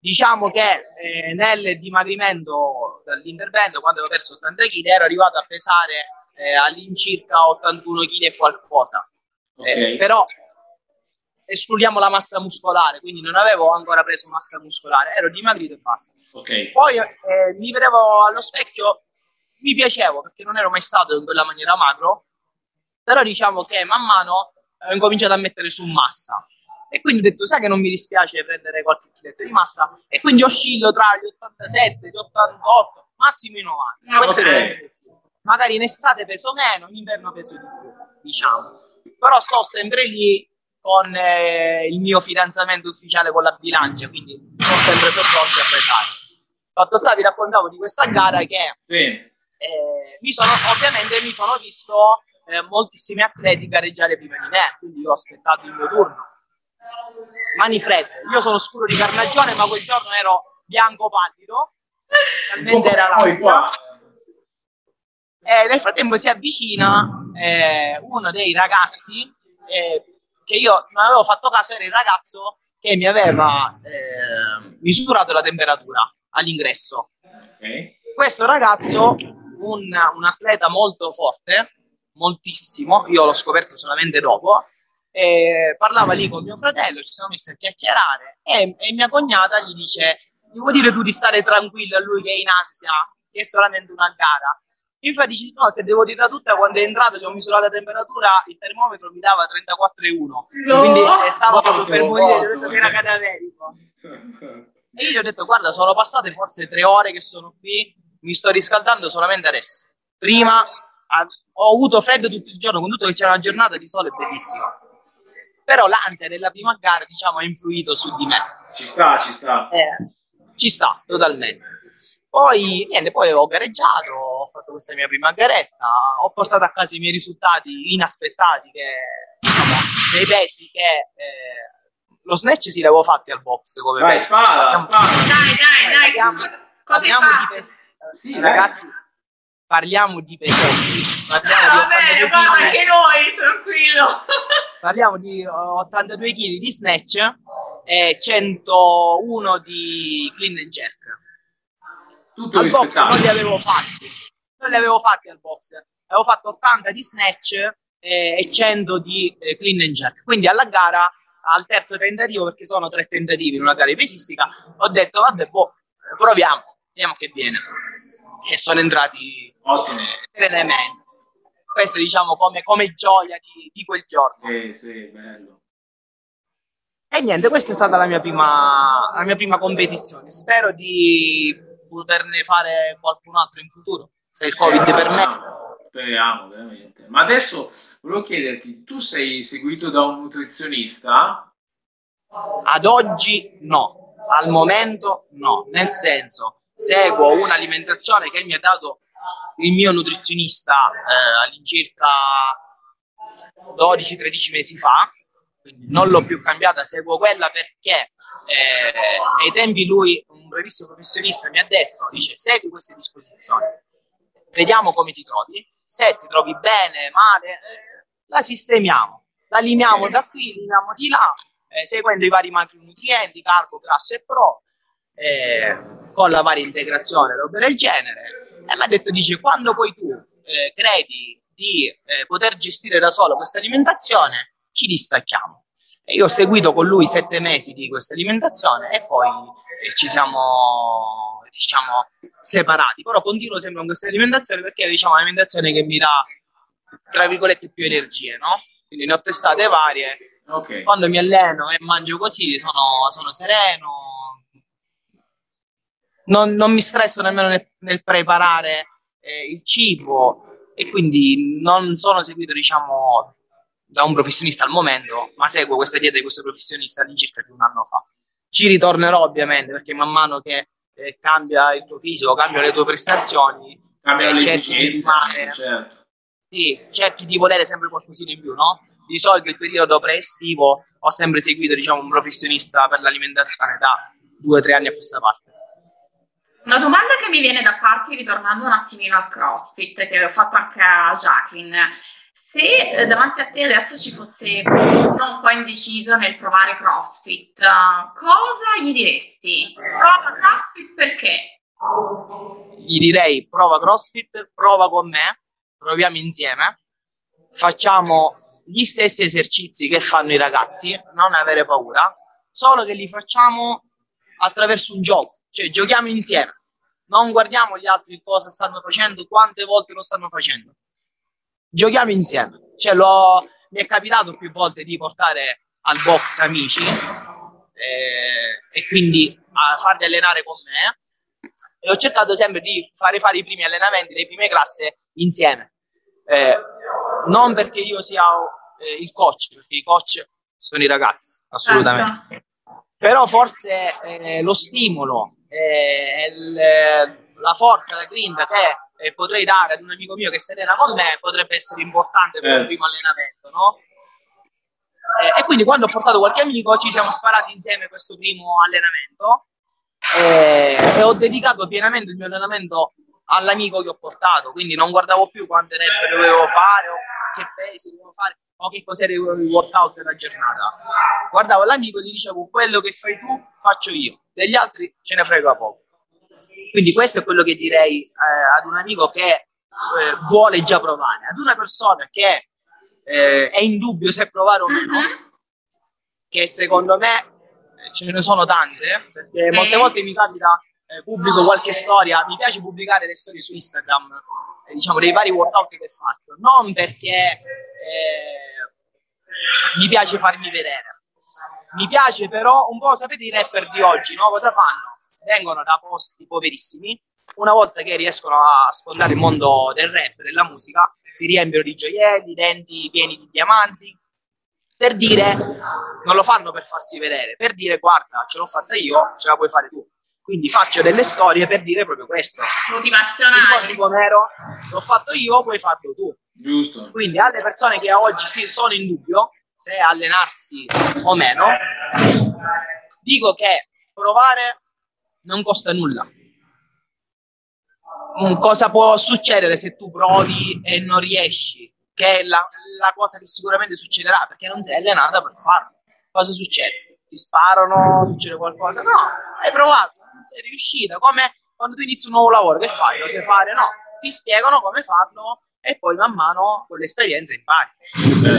Diciamo che eh, nel dimagrimento dall'intervento, quando avevo perso 80 kg, ero arrivato a pesare eh, all'incirca 81 kg e qualcosa. Eh, Ok. però escludiamo la massa muscolare, quindi non avevo ancora preso massa muscolare, ero dimagrito e basta. Ok. Poi eh, mi vedevo allo specchio, mi piacevo perché non ero mai stato in quella maniera magro, però diciamo che man mano ho incominciato a mettere su massa. E quindi ho detto, sai che non mi dispiace prendere qualche chiletto di massa? E quindi oscillo tra gli 87, gli 88, massimo i 90. Ah, Queste ok. sono le situazioni. Magari in estate peso meno, in inverno peso di più, diciamo. Però sto sempre lì con eh, il mio fidanzamento ufficiale con la bilancia, quindi sto sempre sottoposto a pesare. Fatto sta, vi raccontavo di questa gara che eh, mi sono, ovviamente mi sono visto eh, moltissimi atleti gareggiare prima di me, quindi ho aspettato il mio turno. Mani fredde, io sono scuro di carnagione, ma quel giorno ero bianco pallido, talmente era Poi l'ansia. qua... E nel frattempo si avvicina eh, uno dei ragazzi eh, che io non avevo fatto caso, era il ragazzo che mi aveva eh, misurato la temperatura all'ingresso. Ok. Questo ragazzo, un, un atleta molto forte, moltissimo, io l'ho scoperto solamente dopo, eh, parlava lì con mio fratello, ci siamo messi a chiacchierare e, e mia cognata gli dice, gli vuoi dire tu di stare tranquillo a lui che è in ansia, che è solamente una gara? Infatti dice, no, se devo dirla tutta, quando è entrato gli ho misurato la temperatura, il termometro mi dava 34,1. No! Quindi eh, stavo Morto, proprio per morire, ho detto morto. che era cadaverico. E io gli ho detto, guarda, sono passate forse tre ore che sono qui, mi sto riscaldando solamente adesso. Prima ah, ho avuto freddo tutto il giorno, con tutto che c'era una giornata di sole bellissima. Però l'ansia della prima gara, diciamo, ha influito su di me. Ci sta, ci sta. Eh, ci sta, totalmente. Poi, niente, poi ho gareggiato, ho fatto questa mia prima garetta, ho portato a casa i miei risultati inaspettati, che, diciamo, dei pesi che... eh, lo snatch sì l'avevo fatti al box come Vai, peso. spara, spara. Dai, dai, dai. Parliamo, di pesi. Sì, dai. ragazzi, parliamo di pesi. Parliamo Ah, di va bene, 82 guarda anche noi, tranquillo. Parliamo di eh, 82 kg di snatch e 101 di clean and jerk. Tutto Al box non li avevo fatti, non li avevo fatti al box. Avevo fatto 80 di snatch eh, e 100 di eh, clean and jerk. Quindi alla gara, al terzo tentativo, perché sono tre tentativi in una gara pesistica, ho detto vabbè, boh, proviamo, vediamo che viene. E sono entrati Ottimo. serenamente. Questo diciamo come, come gioia di, di quel giorno. Eh, sì, bello. E niente, questa è stata la mia prima, la mia prima competizione. Spero di poterne fare qualcun altro in futuro, se il Covid permette. Speriamo, veramente. Ma adesso volevo chiederti, tu sei seguito da un nutrizionista? Ad oggi no, al momento no, nel senso seguo un'alimentazione che mi ha dato il mio nutrizionista eh, all'incirca 12-13 mesi fa, non l'ho più cambiata, seguo quella perché eh, ai tempi lui, un bravissimo professionista, mi ha detto, dice segui queste disposizioni, vediamo come ti trovi, se ti trovi bene, male, eh, la sistemiamo, la limiamo da qui, limiamo di là, eh, seguendo i vari macronutrienti, carbo, grasso e pro, eh, con la varia integrazione, roba del genere. E mi ha detto, dice, quando poi tu eh, credi di eh, poter gestire da solo questa alimentazione, ci distacchiamo. E io ho seguito con lui sette mesi di questa alimentazione e poi eh, ci siamo, diciamo, separati. Però continuo sempre con questa alimentazione perché è diciamo, un'alimentazione che mi dà, tra virgolette, più energie, no? Quindi ne ho testate varie. Okay. Quando mi alleno e mangio così sono, sono sereno, non, non mi stresso nemmeno nel, nel preparare eh, il cibo e quindi non sono seguito, diciamo, da un professionista al momento, ma seguo questa dieta di questo professionista di circa un anno fa. Ci ritornerò ovviamente perché man mano che eh, cambia il tuo fisico, cambiano le tue prestazioni, cambia eh, cerchi di rimane, certo. sì, cerchi di volere sempre qualcosina in più, no? Di solito il periodo pre-estivo ho sempre seguito diciamo, un professionista per l'alimentazione da due o tre anni a questa parte. Una domanda che mi viene da farti, ritornando un attimino al CrossFit, che ho fatto anche a Jacqueline, se eh, davanti a te adesso ci fosse qualcuno un po' indeciso nel provare CrossFit, cosa gli diresti? Prova CrossFit perché? Gli direi prova CrossFit, prova con me, proviamo insieme, facciamo gli stessi esercizi che fanno i ragazzi, non avere paura, solo che li facciamo attraverso un gioco, cioè giochiamo insieme non guardiamo gli altri cosa stanno facendo, quante volte lo stanno facendo. Giochiamo insieme. Cioè, mi è capitato più volte di portare al box amici eh, e quindi a farli allenare con me e ho cercato sempre di fare fare i primi allenamenti, le prime classi insieme. Eh, non perché io sia eh, il coach, perché i coach sono i ragazzi, assolutamente. Certo. Però forse eh, lo stimolo eh, il, la forza, la grinta che eh, potrei dare ad un amico mio che si allena con me potrebbe essere importante per il eh. primo allenamento, no? Eh, e quindi quando ho portato qualche amico ci siamo sparati insieme questo primo allenamento e ho dedicato pienamente il mio allenamento all'amico che ho portato, quindi non guardavo più quante rep dovevo fare o che pesi dovevo fare o che cos'era il workout della giornata. Guardavo l'amico e gli dicevo quello che fai tu faccio io, degli altri ce ne frega poco. Quindi questo è quello che direi eh, ad un amico che eh, vuole già provare, ad una persona che eh, è in dubbio se provare o meno, mm-hmm. che secondo me eh, ce ne sono tante, perché molte volte mi capita, eh, pubblico qualche storia, mi piace pubblicare le storie su Instagram, eh, diciamo dei vari workout che faccio, non perché mi piace farmi vedere. Mi piace però un po', sapete i rapper di oggi, no? Cosa fanno? Vengono da posti poverissimi, una volta che riescono a sfondare il mondo del rap, della musica, si riempiono di gioielli, denti pieni di diamanti, per dire, non lo fanno per farsi vedere, per dire guarda, ce l'ho fatta io, ce la puoi fare tu. Quindi faccio delle storie per dire proprio questo. Motivazionale. L'ho fatto io, puoi farlo tu. Giusto. Quindi alle persone che oggi sì, sono in dubbio se allenarsi o meno, dico che provare non costa nulla. Cosa può succedere se tu provi e non riesci? Che è la, la cosa che sicuramente succederà perché non sei allenata per farlo. Cosa succede? Ti sparano? Succede qualcosa? No, hai provato, sei riuscita. Come quando tu inizi un nuovo lavoro, che fai? Lo sai fare? No, ti spiegano come farlo e poi man mano con l'esperienza impari.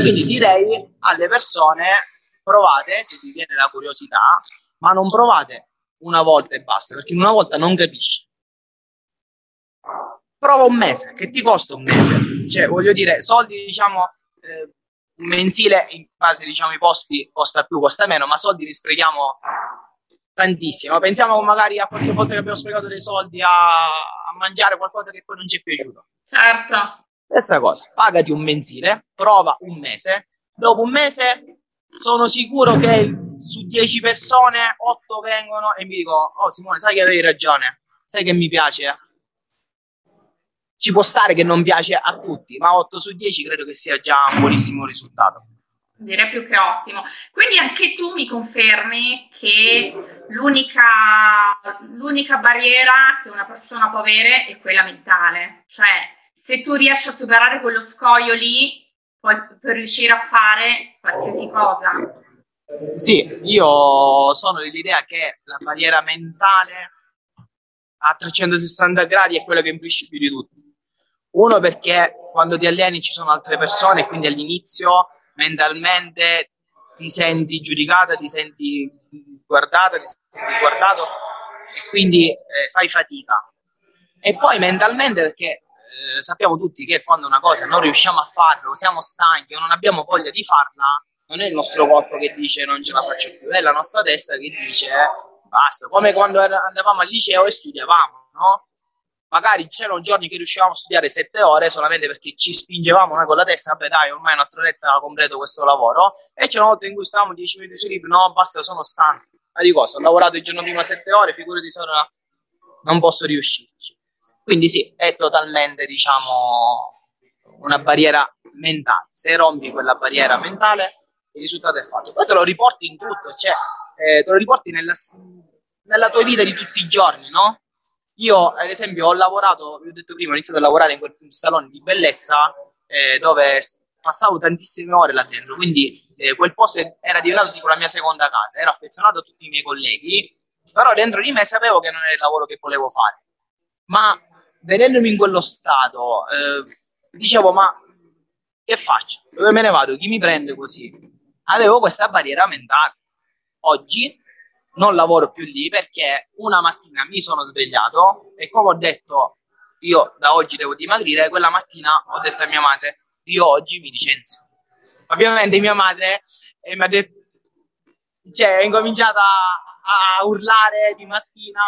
Quindi direi alle persone provate se ti viene la curiosità, ma non provate una volta e basta, perché in una volta non capisci. Prova un mese, che ti costa un mese? Cioè, voglio dire, soldi, diciamo, eh, mensile in base, diciamo, ai posti costa più, costa meno, ma soldi li sprechiamo tantissimo. Pensiamo magari a qualche volta che abbiamo sprecato dei soldi a, a mangiare qualcosa che poi non ci è piaciuto. Certo. Stessa cosa, pagati un mensile, prova un mese, dopo un mese sono sicuro che su 10 persone 8 vengono e mi dicono, oh Simone, sai che avevi ragione, sai che mi piace. Ci può stare che non piace a tutti, ma 8 su 10 credo che sia già un buonissimo risultato. Direi più che ottimo. Quindi anche tu mi confermi che l'unica, l'unica barriera che una persona può avere è quella mentale, cioè se tu riesci a superare quello scoglio lì, puoi, puoi riuscire a fare qualsiasi cosa. Sì, io sono dell'idea che la barriera mentale a 360 gradi è quello che influisce più di tutti. Uno perché quando ti alleni ci sono altre persone, quindi all'inizio mentalmente ti senti giudicata, ti senti guardata, ti senti guardato e quindi eh, fai fatica. E poi mentalmente perché eh, sappiamo tutti che quando una cosa non riusciamo a farla, siamo stanchi o non abbiamo voglia di farla, non è il nostro corpo che dice non ce la faccio più, è la nostra testa che dice basta, come quando andavamo al liceo e studiavamo, no? Magari c'erano giorni che riuscivamo a studiare sette ore solamente perché ci spingevamo noi con la testa, vabbè dai, ormai un'altra letta completo questo lavoro, e c'erano volte in cui stavamo dieci minuti su libro, no basta, sono stanco. Ma di cosa? Ho lavorato il giorno prima sette ore, figurati ora non posso riuscirci. Quindi sì, è totalmente, diciamo, una barriera mentale. Se rompi quella barriera mentale, il risultato è fatto. Poi te lo riporti in tutto, cioè eh, te lo riporti nella, nella, tua vita di tutti i giorni, no? Io, ad esempio, ho lavorato, vi ho detto prima, ho iniziato a lavorare in quel salone di bellezza eh, dove passavo tantissime ore là dentro, quindi eh, quel posto era diventato tipo la mia seconda casa, ero affezionato a tutti i miei colleghi, però dentro di me sapevo che non era il lavoro che volevo fare. Ma vedendomi in quello stato, eh, dicevo, ma che faccio? Dove me ne vado? Chi mi prende così? Avevo questa barriera mentale. Oggi non lavoro più lì perché una mattina mi sono svegliato e come ho detto io da oggi devo dimagrire, quella mattina ho detto a mia madre io oggi mi licenzio. Ovviamente mia madre eh, mi ha detto, cioè, è incominciata a urlare di mattina,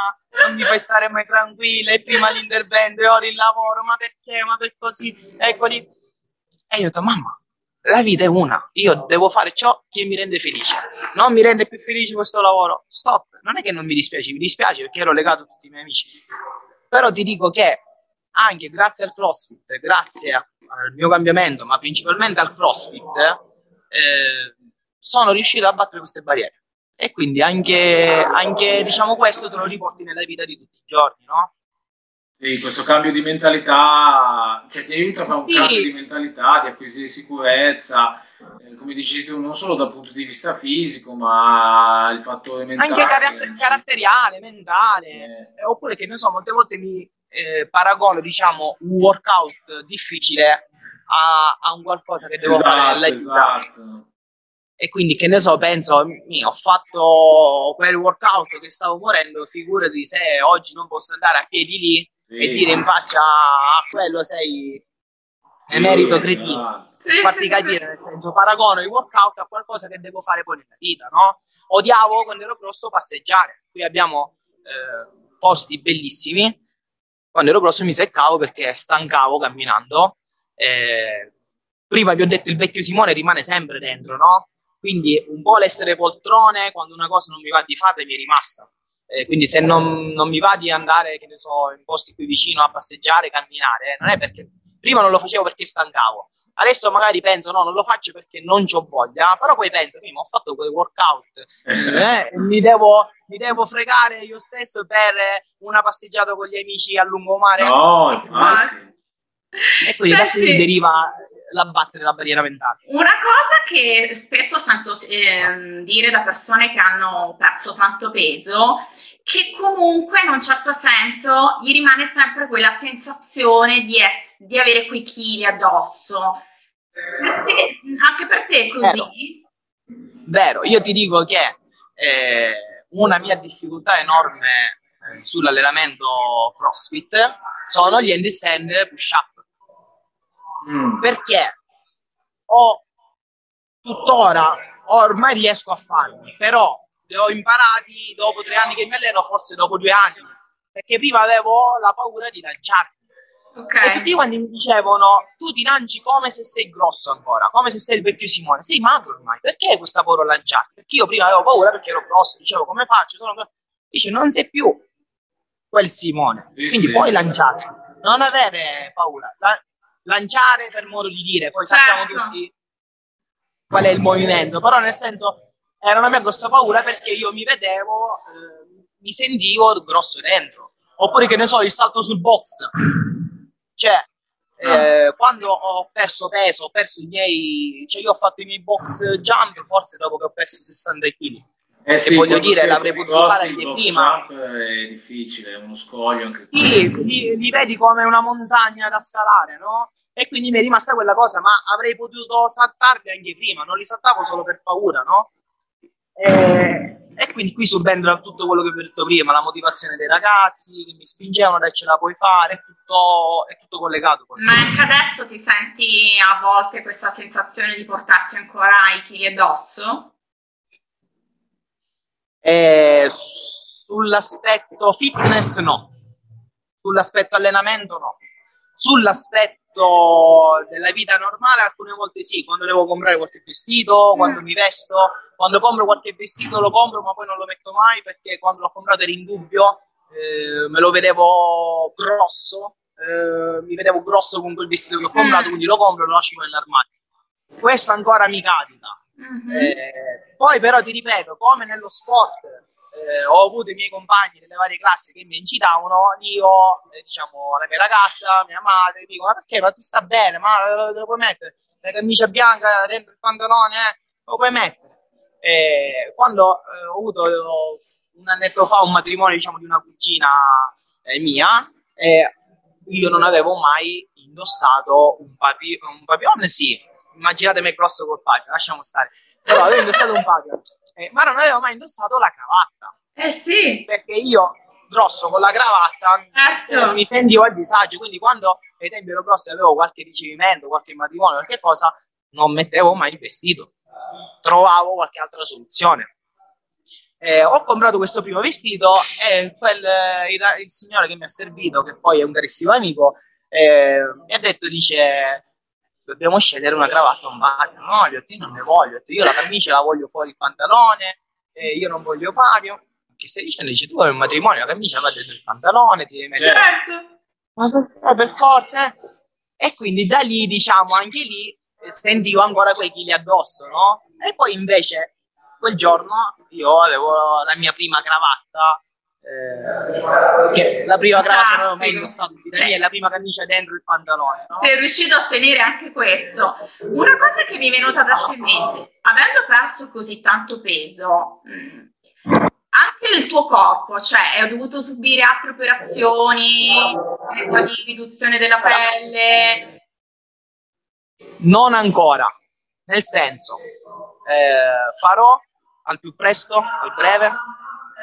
non mi fai stare mai tranquilla, e prima l'intervento e ora il lavoro, ma perché, ma per così, eccoli. E io ho detto, mamma, la vita è una, io devo fare ciò che mi rende felice. Non mi rende più felice questo lavoro. Stop. Non è che non mi dispiace, mi dispiace perché ero legato a tutti i miei amici. Però ti dico che anche grazie al CrossFit, grazie al mio cambiamento, ma principalmente al CrossFit, eh, sono riuscito a battere queste barriere. E quindi anche, anche, diciamo, questo te lo riporti nella vita di tutti i giorni, no? Sì, questo cambio di mentalità cioè, ti aiuta a fare sì. un cambio di mentalità, di acquisire sicurezza, eh, come dici tu, non solo dal punto di vista fisico, ma il fatto mentale. Anche caratter- caratteriale, mentale. Eh. Oppure che, non so, molte volte mi eh, paragono, diciamo, un workout difficile a, a un qualcosa che devo esatto, fare nella vita. Esatto. E quindi, che ne so, penso, mi, ho fatto quel workout che stavo morendo, figurati se oggi non posso andare a piedi lì. E dire in faccia a quello sei emerito cretino. Sì, farti capire, nel senso, paragono il workout a qualcosa che devo fare poi nella vita, no? Odiavo quando ero grosso passeggiare. Qui abbiamo eh, posti bellissimi. Quando ero grosso mi seccavo perché stancavo camminando. Eh, prima vi ho detto il vecchio Simone rimane sempre dentro, no? Quindi un po' l'essere poltrone quando una cosa non mi va di fare mi è rimasta. Eh, quindi se non, non, mi va di andare, che ne so, in posti qui vicino a passeggiare, camminare, non è perché prima non lo facevo perché stancavo. Adesso magari penso, no, non lo faccio perché non ho voglia, però poi penso, prima ho fatto quei workout, eh, mi, devo, mi, devo, fregare io stesso per una passeggiata con gli amici a lungomare. No, infatti. E quindi da qui deriva l'abbattere la barriera mentale. Una cosa che spesso sento eh, dire da persone che hanno perso tanto peso, che comunque in un certo senso gli rimane sempre quella sensazione di, es- di avere quei chili addosso. Per te, anche per te è così? Vero. Vero, io ti dico che eh, una mia difficoltà enorme eh, sull'allenamento CrossFit sono gli handstand push-up Mm. Perché ho tuttora ormai riesco a farli, però li ho imparati dopo tre anni che mi alleno, forse dopo due anni, perché prima avevo la paura di lanciarmi. Okay. E tutti quanti mi dicevano: Tu ti lanci come se sei grosso ancora, come se sei il vecchio Simone, sei magro ormai. Perché questa paura a lanciarti? Perché io prima avevo paura perché ero grosso, dicevo come faccio? Sono... Dice: Non sei più quel Simone, sì, quindi sì. puoi lanciare, non avere paura. La lanciare per modo di dire, poi sappiamo certo. tutti qual è il movimento, però nel senso era una mia grossa paura perché io mi vedevo, eh, mi sentivo grosso dentro, oppure che ne so, il salto sul box, cioè Eh, quando ho perso peso, ho perso i miei, cioè io ho fatto i miei box jump forse dopo che ho perso 60 kg. Eh sì, voglio dire, l'avrei potuto fare anche prima. È difficile, è uno scoglio anche Sì, li, li, vedi come una montagna da scalare, no? E quindi mi è rimasta quella cosa, ma avrei potuto saltarli anche prima, non li saltavo solo per paura, no? E, e quindi qui subentra tutto quello che vi ho detto prima, la motivazione dei ragazzi che mi spingevano, dai ce la puoi fare, è tutto, è tutto collegato. Ma anche adesso ti senti a volte questa sensazione di portarti ancora i chili addosso? Eh, sull'aspetto fitness no, sull'aspetto allenamento no, sull'aspetto della vita normale alcune volte sì, quando devo comprare qualche vestito, quando mi vesto, quando compro qualche vestito lo compro ma poi non lo metto mai perché quando l'ho comprato era in dubbio, eh, me lo vedevo grosso, eh, mi vedevo grosso con quel vestito che ho comprato, quindi lo compro e lo lascio nell'armadio. Questo ancora mi capita Mm-hmm. Eh, poi però ti ripeto, come nello sport eh, ho avuto i miei compagni delle varie classi che mi incitavano, io, eh, diciamo, la mia ragazza, mia madre, dico, ma perché? Ma ti sta bene? Ma lo, lo puoi mettere? La camicia bianca dentro il pantalone, eh? Lo puoi mettere? E quando eh, ho avuto un annetto fa un matrimonio, diciamo, di una cugina eh, mia, io non avevo mai indossato un, papi- un papillon, sì, immaginatemi grosso col paio, lasciamo stare. Però avevo indossato un paio, eh, ma non avevo mai indossato la cravatta. Eh sì. Perché io, grosso con la cravatta, certo. mi sentivo a disagio, quindi quando ai tempi ero grosso e avevo qualche ricevimento, qualche matrimonio, qualche cosa, non mettevo mai il vestito. Trovavo qualche altra soluzione. Eh, ho comprato questo primo vestito e quel, il, il, signore che mi ha servito, che poi è un carissimo amico, eh, mi ha detto, dice, dobbiamo scegliere una cravatta o un paio. No, gli ho detto, io non ne voglio, detto, io la camicia la voglio fuori il pantalone, eh, io non voglio paio. Che stai dicendo? Dice, tu hai un matrimonio, la camicia va dentro il pantalone, ti devi mettere... Certo. Ma per, per forza, eh? E quindi da lì, diciamo, anche lì sentivo ancora quei chili addosso, no? E poi invece quel giorno io avevo la mia prima cravatta eh, la prima cravatta non avevo mai indossato di la prima camicia dentro il pantalone no? sei riuscito a ottenere anche questo. Una cosa che mi è venuta adesso in mente avendo perso così tanto peso mm, anche il tuo corpo cioè hai dovuto subire altre operazioni di riduzione della pelle? Non ancora. Nel senso eh, farò al più presto al breve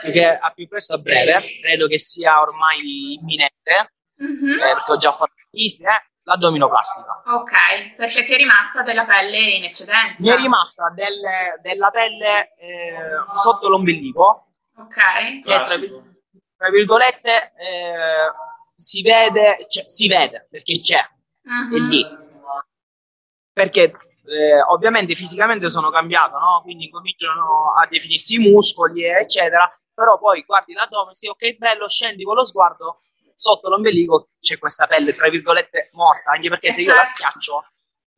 che a più presto a breve, credo che sia ormai imminente, mm-hmm. eh, perché ho già fatto visite, eh, l'addominoplastica. Ok, perché ti è rimasta della pelle in eccedenza? Mi è rimasta delle, della pelle eh, sotto l'ombelico. Ok. Che tra, tra virgolette eh, si vede, cioè, si vede perché c'è, mm-hmm. è lì. Perché eh, ovviamente fisicamente sono cambiato, no? quindi cominciano a definirsi i muscoli, eccetera, però poi guardi l'addome, sì, ok, bello, scendi con lo sguardo, sotto l'ombelico c'è questa pelle, tra virgolette, morta, anche perché se io la schiaccio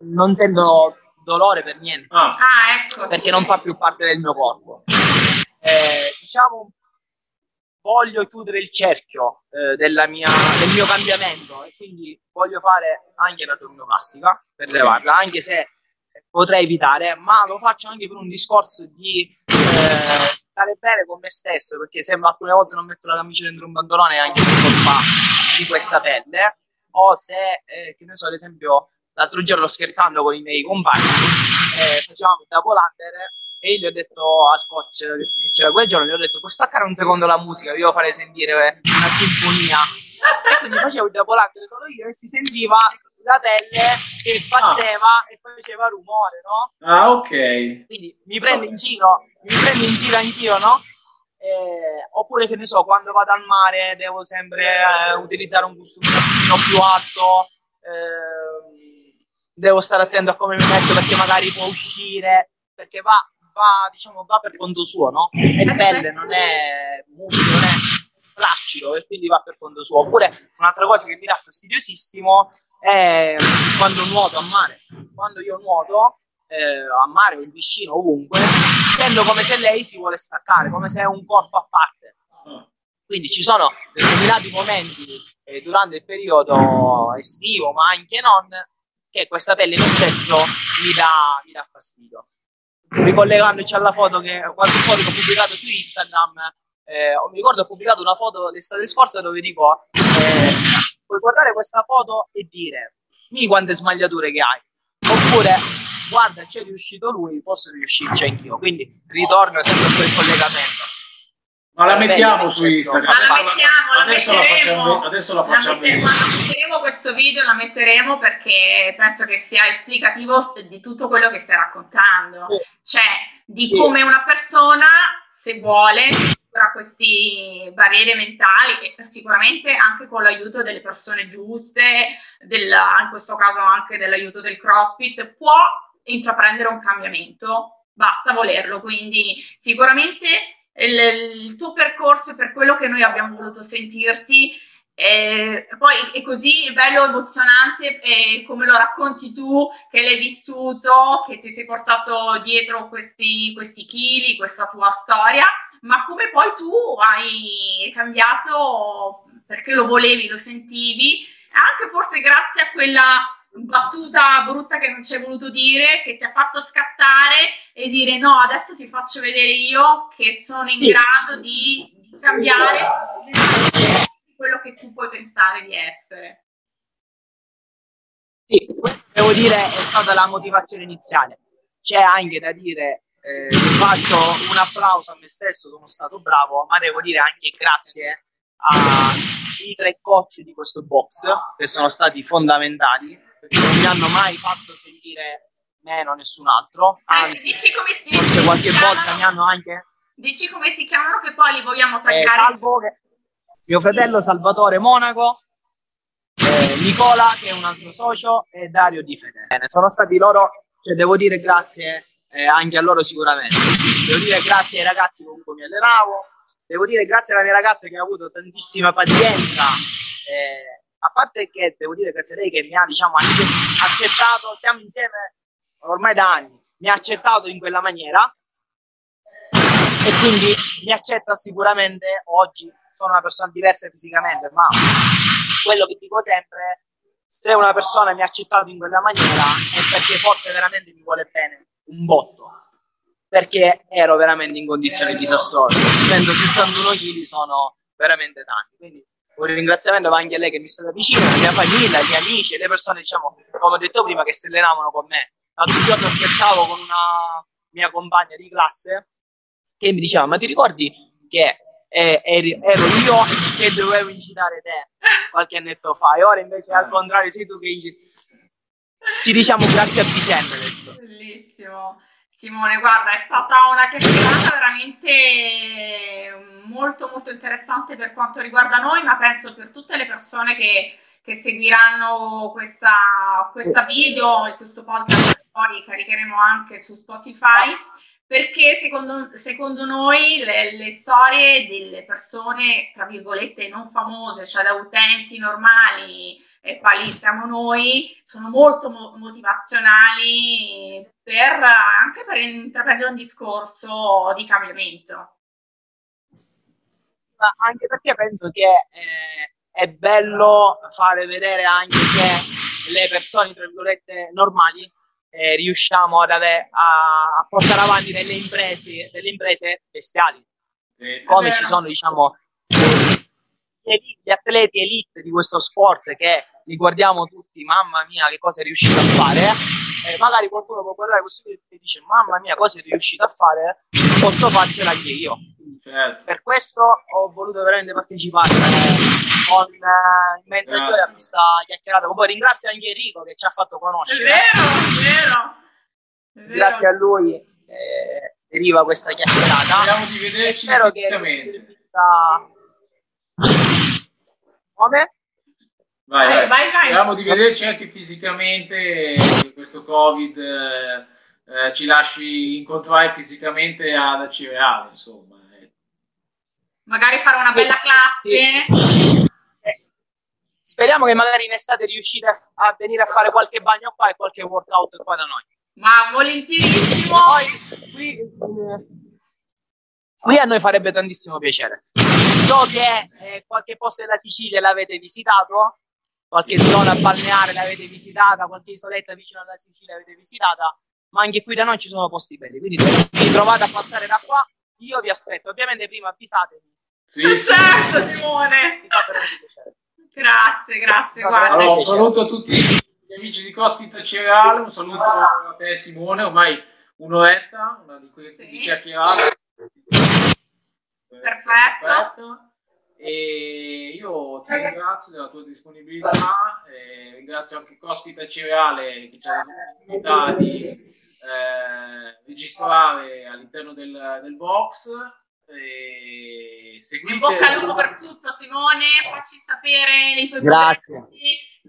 non sento dolore per niente, ah, ah ecco, perché sì. non fa più parte del mio corpo. Eh, diciamo, voglio chiudere il cerchio eh, mia, del mio cambiamento e quindi voglio fare anche la tornoplastica per levarla, anche se potrei evitare, ma lo faccio anche per un discorso di eh, stare bene con me stesso, perché sembra alcune volte non metto la camicia dentro un pantalone anche colpa di questa pelle, o se, eh, che ne so, ad esempio, l'altro giorno scherzando con i miei compagni, eh, facevamo il under e gli ho detto al coach che c'era quel giorno, gli ho detto puoi staccare un secondo la musica, vi devo fare sentire una sinfonia. E quindi facevo il double under solo io e si sentiva la pelle che sbatteva ah. e faceva rumore, no? Ah, ok. Quindi mi prende in giro, mi prende in giro anch'io, no? Eh, oppure che ne so, quando vado al mare devo sempre eh, utilizzare un costume un pochino più alto, eh, devo stare attento a come mi metto perché magari può uscire, perché va, va, diciamo, va per conto suo, no? È pelle, non è muscolo, non è flaccido e quindi va per conto suo. Oppure un'altra cosa che mi dà fastidiosissimo è quando nuoto a mare. Quando io nuoto eh, a mare o in piscina, ovunque, sento come se lei si vuole staccare, come se è un corpo a parte. Quindi ci sono determinati momenti eh, durante il periodo estivo, ma anche non, che questa pelle in eccesso mi dà, mi dà fastidio. Ricollegandoci alla foto che qualche foto che ho pubblicato su Instagram, eh, mi ricordo ho pubblicato una foto l'estate scorsa dove dico eh, puoi guardare questa foto e dire mi quante smagliature che hai. Oppure guarda c'è riuscito lui posso riuscirci anch'io. Quindi ritorno sempre a quel collegamento. Ma la mettiamo su Instagram. Ma la mettiamo, la adesso, la facciamo, adesso la facciamo la metteremo, metteremo questo video, la metteremo perché penso che sia esplicativo di tutto quello che stai raccontando. Cioè, di come una persona, se vuole, tra queste barriere mentali e sicuramente anche con l'aiuto delle persone giuste, della, in questo caso anche dell'aiuto del CrossFit, può intraprendere un cambiamento, basta volerlo. Quindi sicuramente il, il tuo percorso per quello che noi abbiamo voluto sentirti. E poi è così bello, emozionante e come lo racconti tu che l'hai vissuto, che ti sei portato dietro questi, questi chili, questa tua storia, ma come poi tu hai cambiato perché lo volevi, lo sentivi, anche forse grazie a quella battuta brutta che non ci hai voluto dire, che ti ha fatto scattare e dire no, adesso ti faccio vedere io che sono in sì. grado di cambiare quello che tu puoi pensare di essere. Sì, devo dire è stata la motivazione iniziale. C'è anche da dire, eh, faccio un applauso a me stesso, sono stato bravo, ma devo dire anche grazie ai tre coach di questo box che sono stati fondamentali perché non mi hanno mai fatto sentire meno nessun altro. Anzi, dici come, dici forse qualche volta mi hanno anche. Dici come si chiamano che poi li vogliamo taggare. Eh, salvo che... mio fratello Salvatore Monaco, eh, Nicola che è un altro socio e Dario Di Fede. Sono stati loro, cioè devo dire grazie eh, anche a loro sicuramente. Devo dire grazie ai ragazzi con cui mi allenavo. Devo dire grazie alla mia ragazza che ha avuto tantissima pazienza. Eh, a parte che devo dire grazie a lei che mi ha diciamo accettato, siamo insieme ormai da anni, mi ha accettato in quella maniera e quindi mi accetta sicuramente oggi, sono una persona diversa fisicamente, ma quello che dico sempre, se una persona mi ha accettato in quella maniera è perché forse veramente mi vuole bene, un botto, perché ero veramente in condizioni disastrose, 161 kg sono veramente tanti, quindi un ringraziamento va anche a lei che mi è stata vicina, la mia famiglia, gli amici, le persone, diciamo, come ho detto prima, che si allenavano con me. L'altro giorno scherzavo con una mia compagna di classe che mi diceva, ma ti ricordi che eh, ero io che dovevo incitare te qualche annetto fa e ora invece al contrario sei tu che inciti. Ci diciamo grazie a vicenda adesso. Bellissimo. Simone, guarda, è stata una chiacchierata veramente molto molto interessante per quanto riguarda noi, ma penso per tutte le persone che, che seguiranno questa, questa video e questo podcast che poi caricheremo anche su Spotify, perché secondo, secondo noi le, le, storie delle persone, tra virgolette, non famose, cioè da utenti normali, e quali siamo noi, sono molto mo- motivazionali per, anche per intraprendere un discorso di cambiamento. Ma anche perché penso che eh, è bello fare vedere anche che le persone, tra virgolette, normali eh, riusciamo ad ave- a, a, portare avanti delle imprese, delle imprese bestiali. Eh, come ci sono, diciamo, gli atleti elite di questo sport che li guardiamo tutti, mamma mia, che cosa è riuscito a fare. Eh, magari qualcuno può guardare questo video e dice, mamma mia, cosa è riuscito a fare, posso farcela anche io. Certo. Per questo ho voluto veramente partecipare con eh, immensa Grazie. gioia a questa chiacchierata. Poi ringrazio anche Enrico che ci ha fatto conoscere. È vero, è vero. È vero. Grazie a lui eh, deriva questa chiacchierata. Speriamo di vederci spero che questa... Come? Vai, vai, vai, vai. Speriamo di vederci anche fisicamente, questo Covid eh, eh, ci lasci incontrare fisicamente ad Cireale, insomma. Eh. Magari fare una bella classe. Sì. Speriamo che magari in estate riuscite a, a, venire a fare qualche bagno qua e qualche workout qua da noi. Ma volentierissimo. Qui, qui a noi farebbe tantissimo piacere. So che qualche, qualche posto della Sicilia l'avete visitato? Qualche zona balneare l'avete visitata? Qualche isoletta vicino alla Sicilia l'avete visitata? Ma anche qui da noi ci sono posti belli. Quindi se vi trovate a passare da qua, io vi aspetto. Ovviamente prima avvisatemi. Sì, certo, Simone. Grazie, grazie. Guarda. Allora, un saluto a tutti gli amici di Cospita Cereale, un saluto a te Simone, ormai un'oretta, una di queste Sì. di chiacchierate. Perfetto. E io ti ringrazio della tua disponibilità, e ringrazio anche Cospita Cereale che ci ha dato l'opportunità di eh, registrare all'interno del, del box. E In seguite bocca al lupo per tutto, Simone. Facci sapere i tuoi Grazie.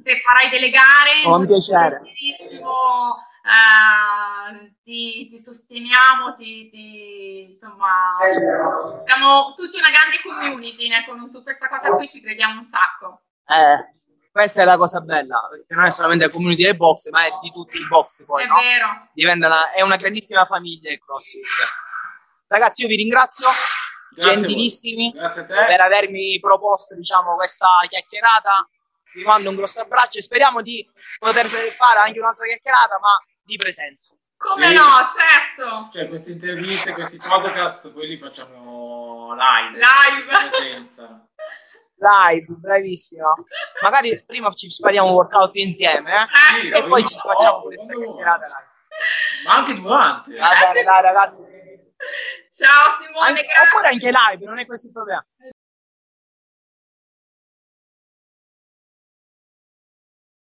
se farai delle gare. Con piacere. Benissimo. eh, ti, ti sosteniamo, ti, ti- insomma, siamo tutti una grande community, ecco, su questa cosa qui ci crediamo un sacco. Eh, questa è la cosa bella, perché non è solamente la community del box, ma è di tutti i box poi, È no? vero. Diventa una, è una grandissima famiglia il CrossFit. Ragazzi, io vi ringrazio, Grazie gentilissimi, per avermi proposto, diciamo, questa chiacchierata. Vi mando un grosso abbraccio e speriamo di poter fare anche un'altra chiacchierata, ma di presenza. Come Sì. no, certo. Cioè, queste interviste, questi podcast, poi li facciamo live. Live. presenza. Live, bravissima. Magari prima ci spariamo un workout insieme, eh? Sì, E poi ci facciamo oh, questa chiacchierata live. Ma anche durante. Va bene, dai ragazzi. Ciao Simone, Anche- grazie. oppure anche live, non è questo il problema.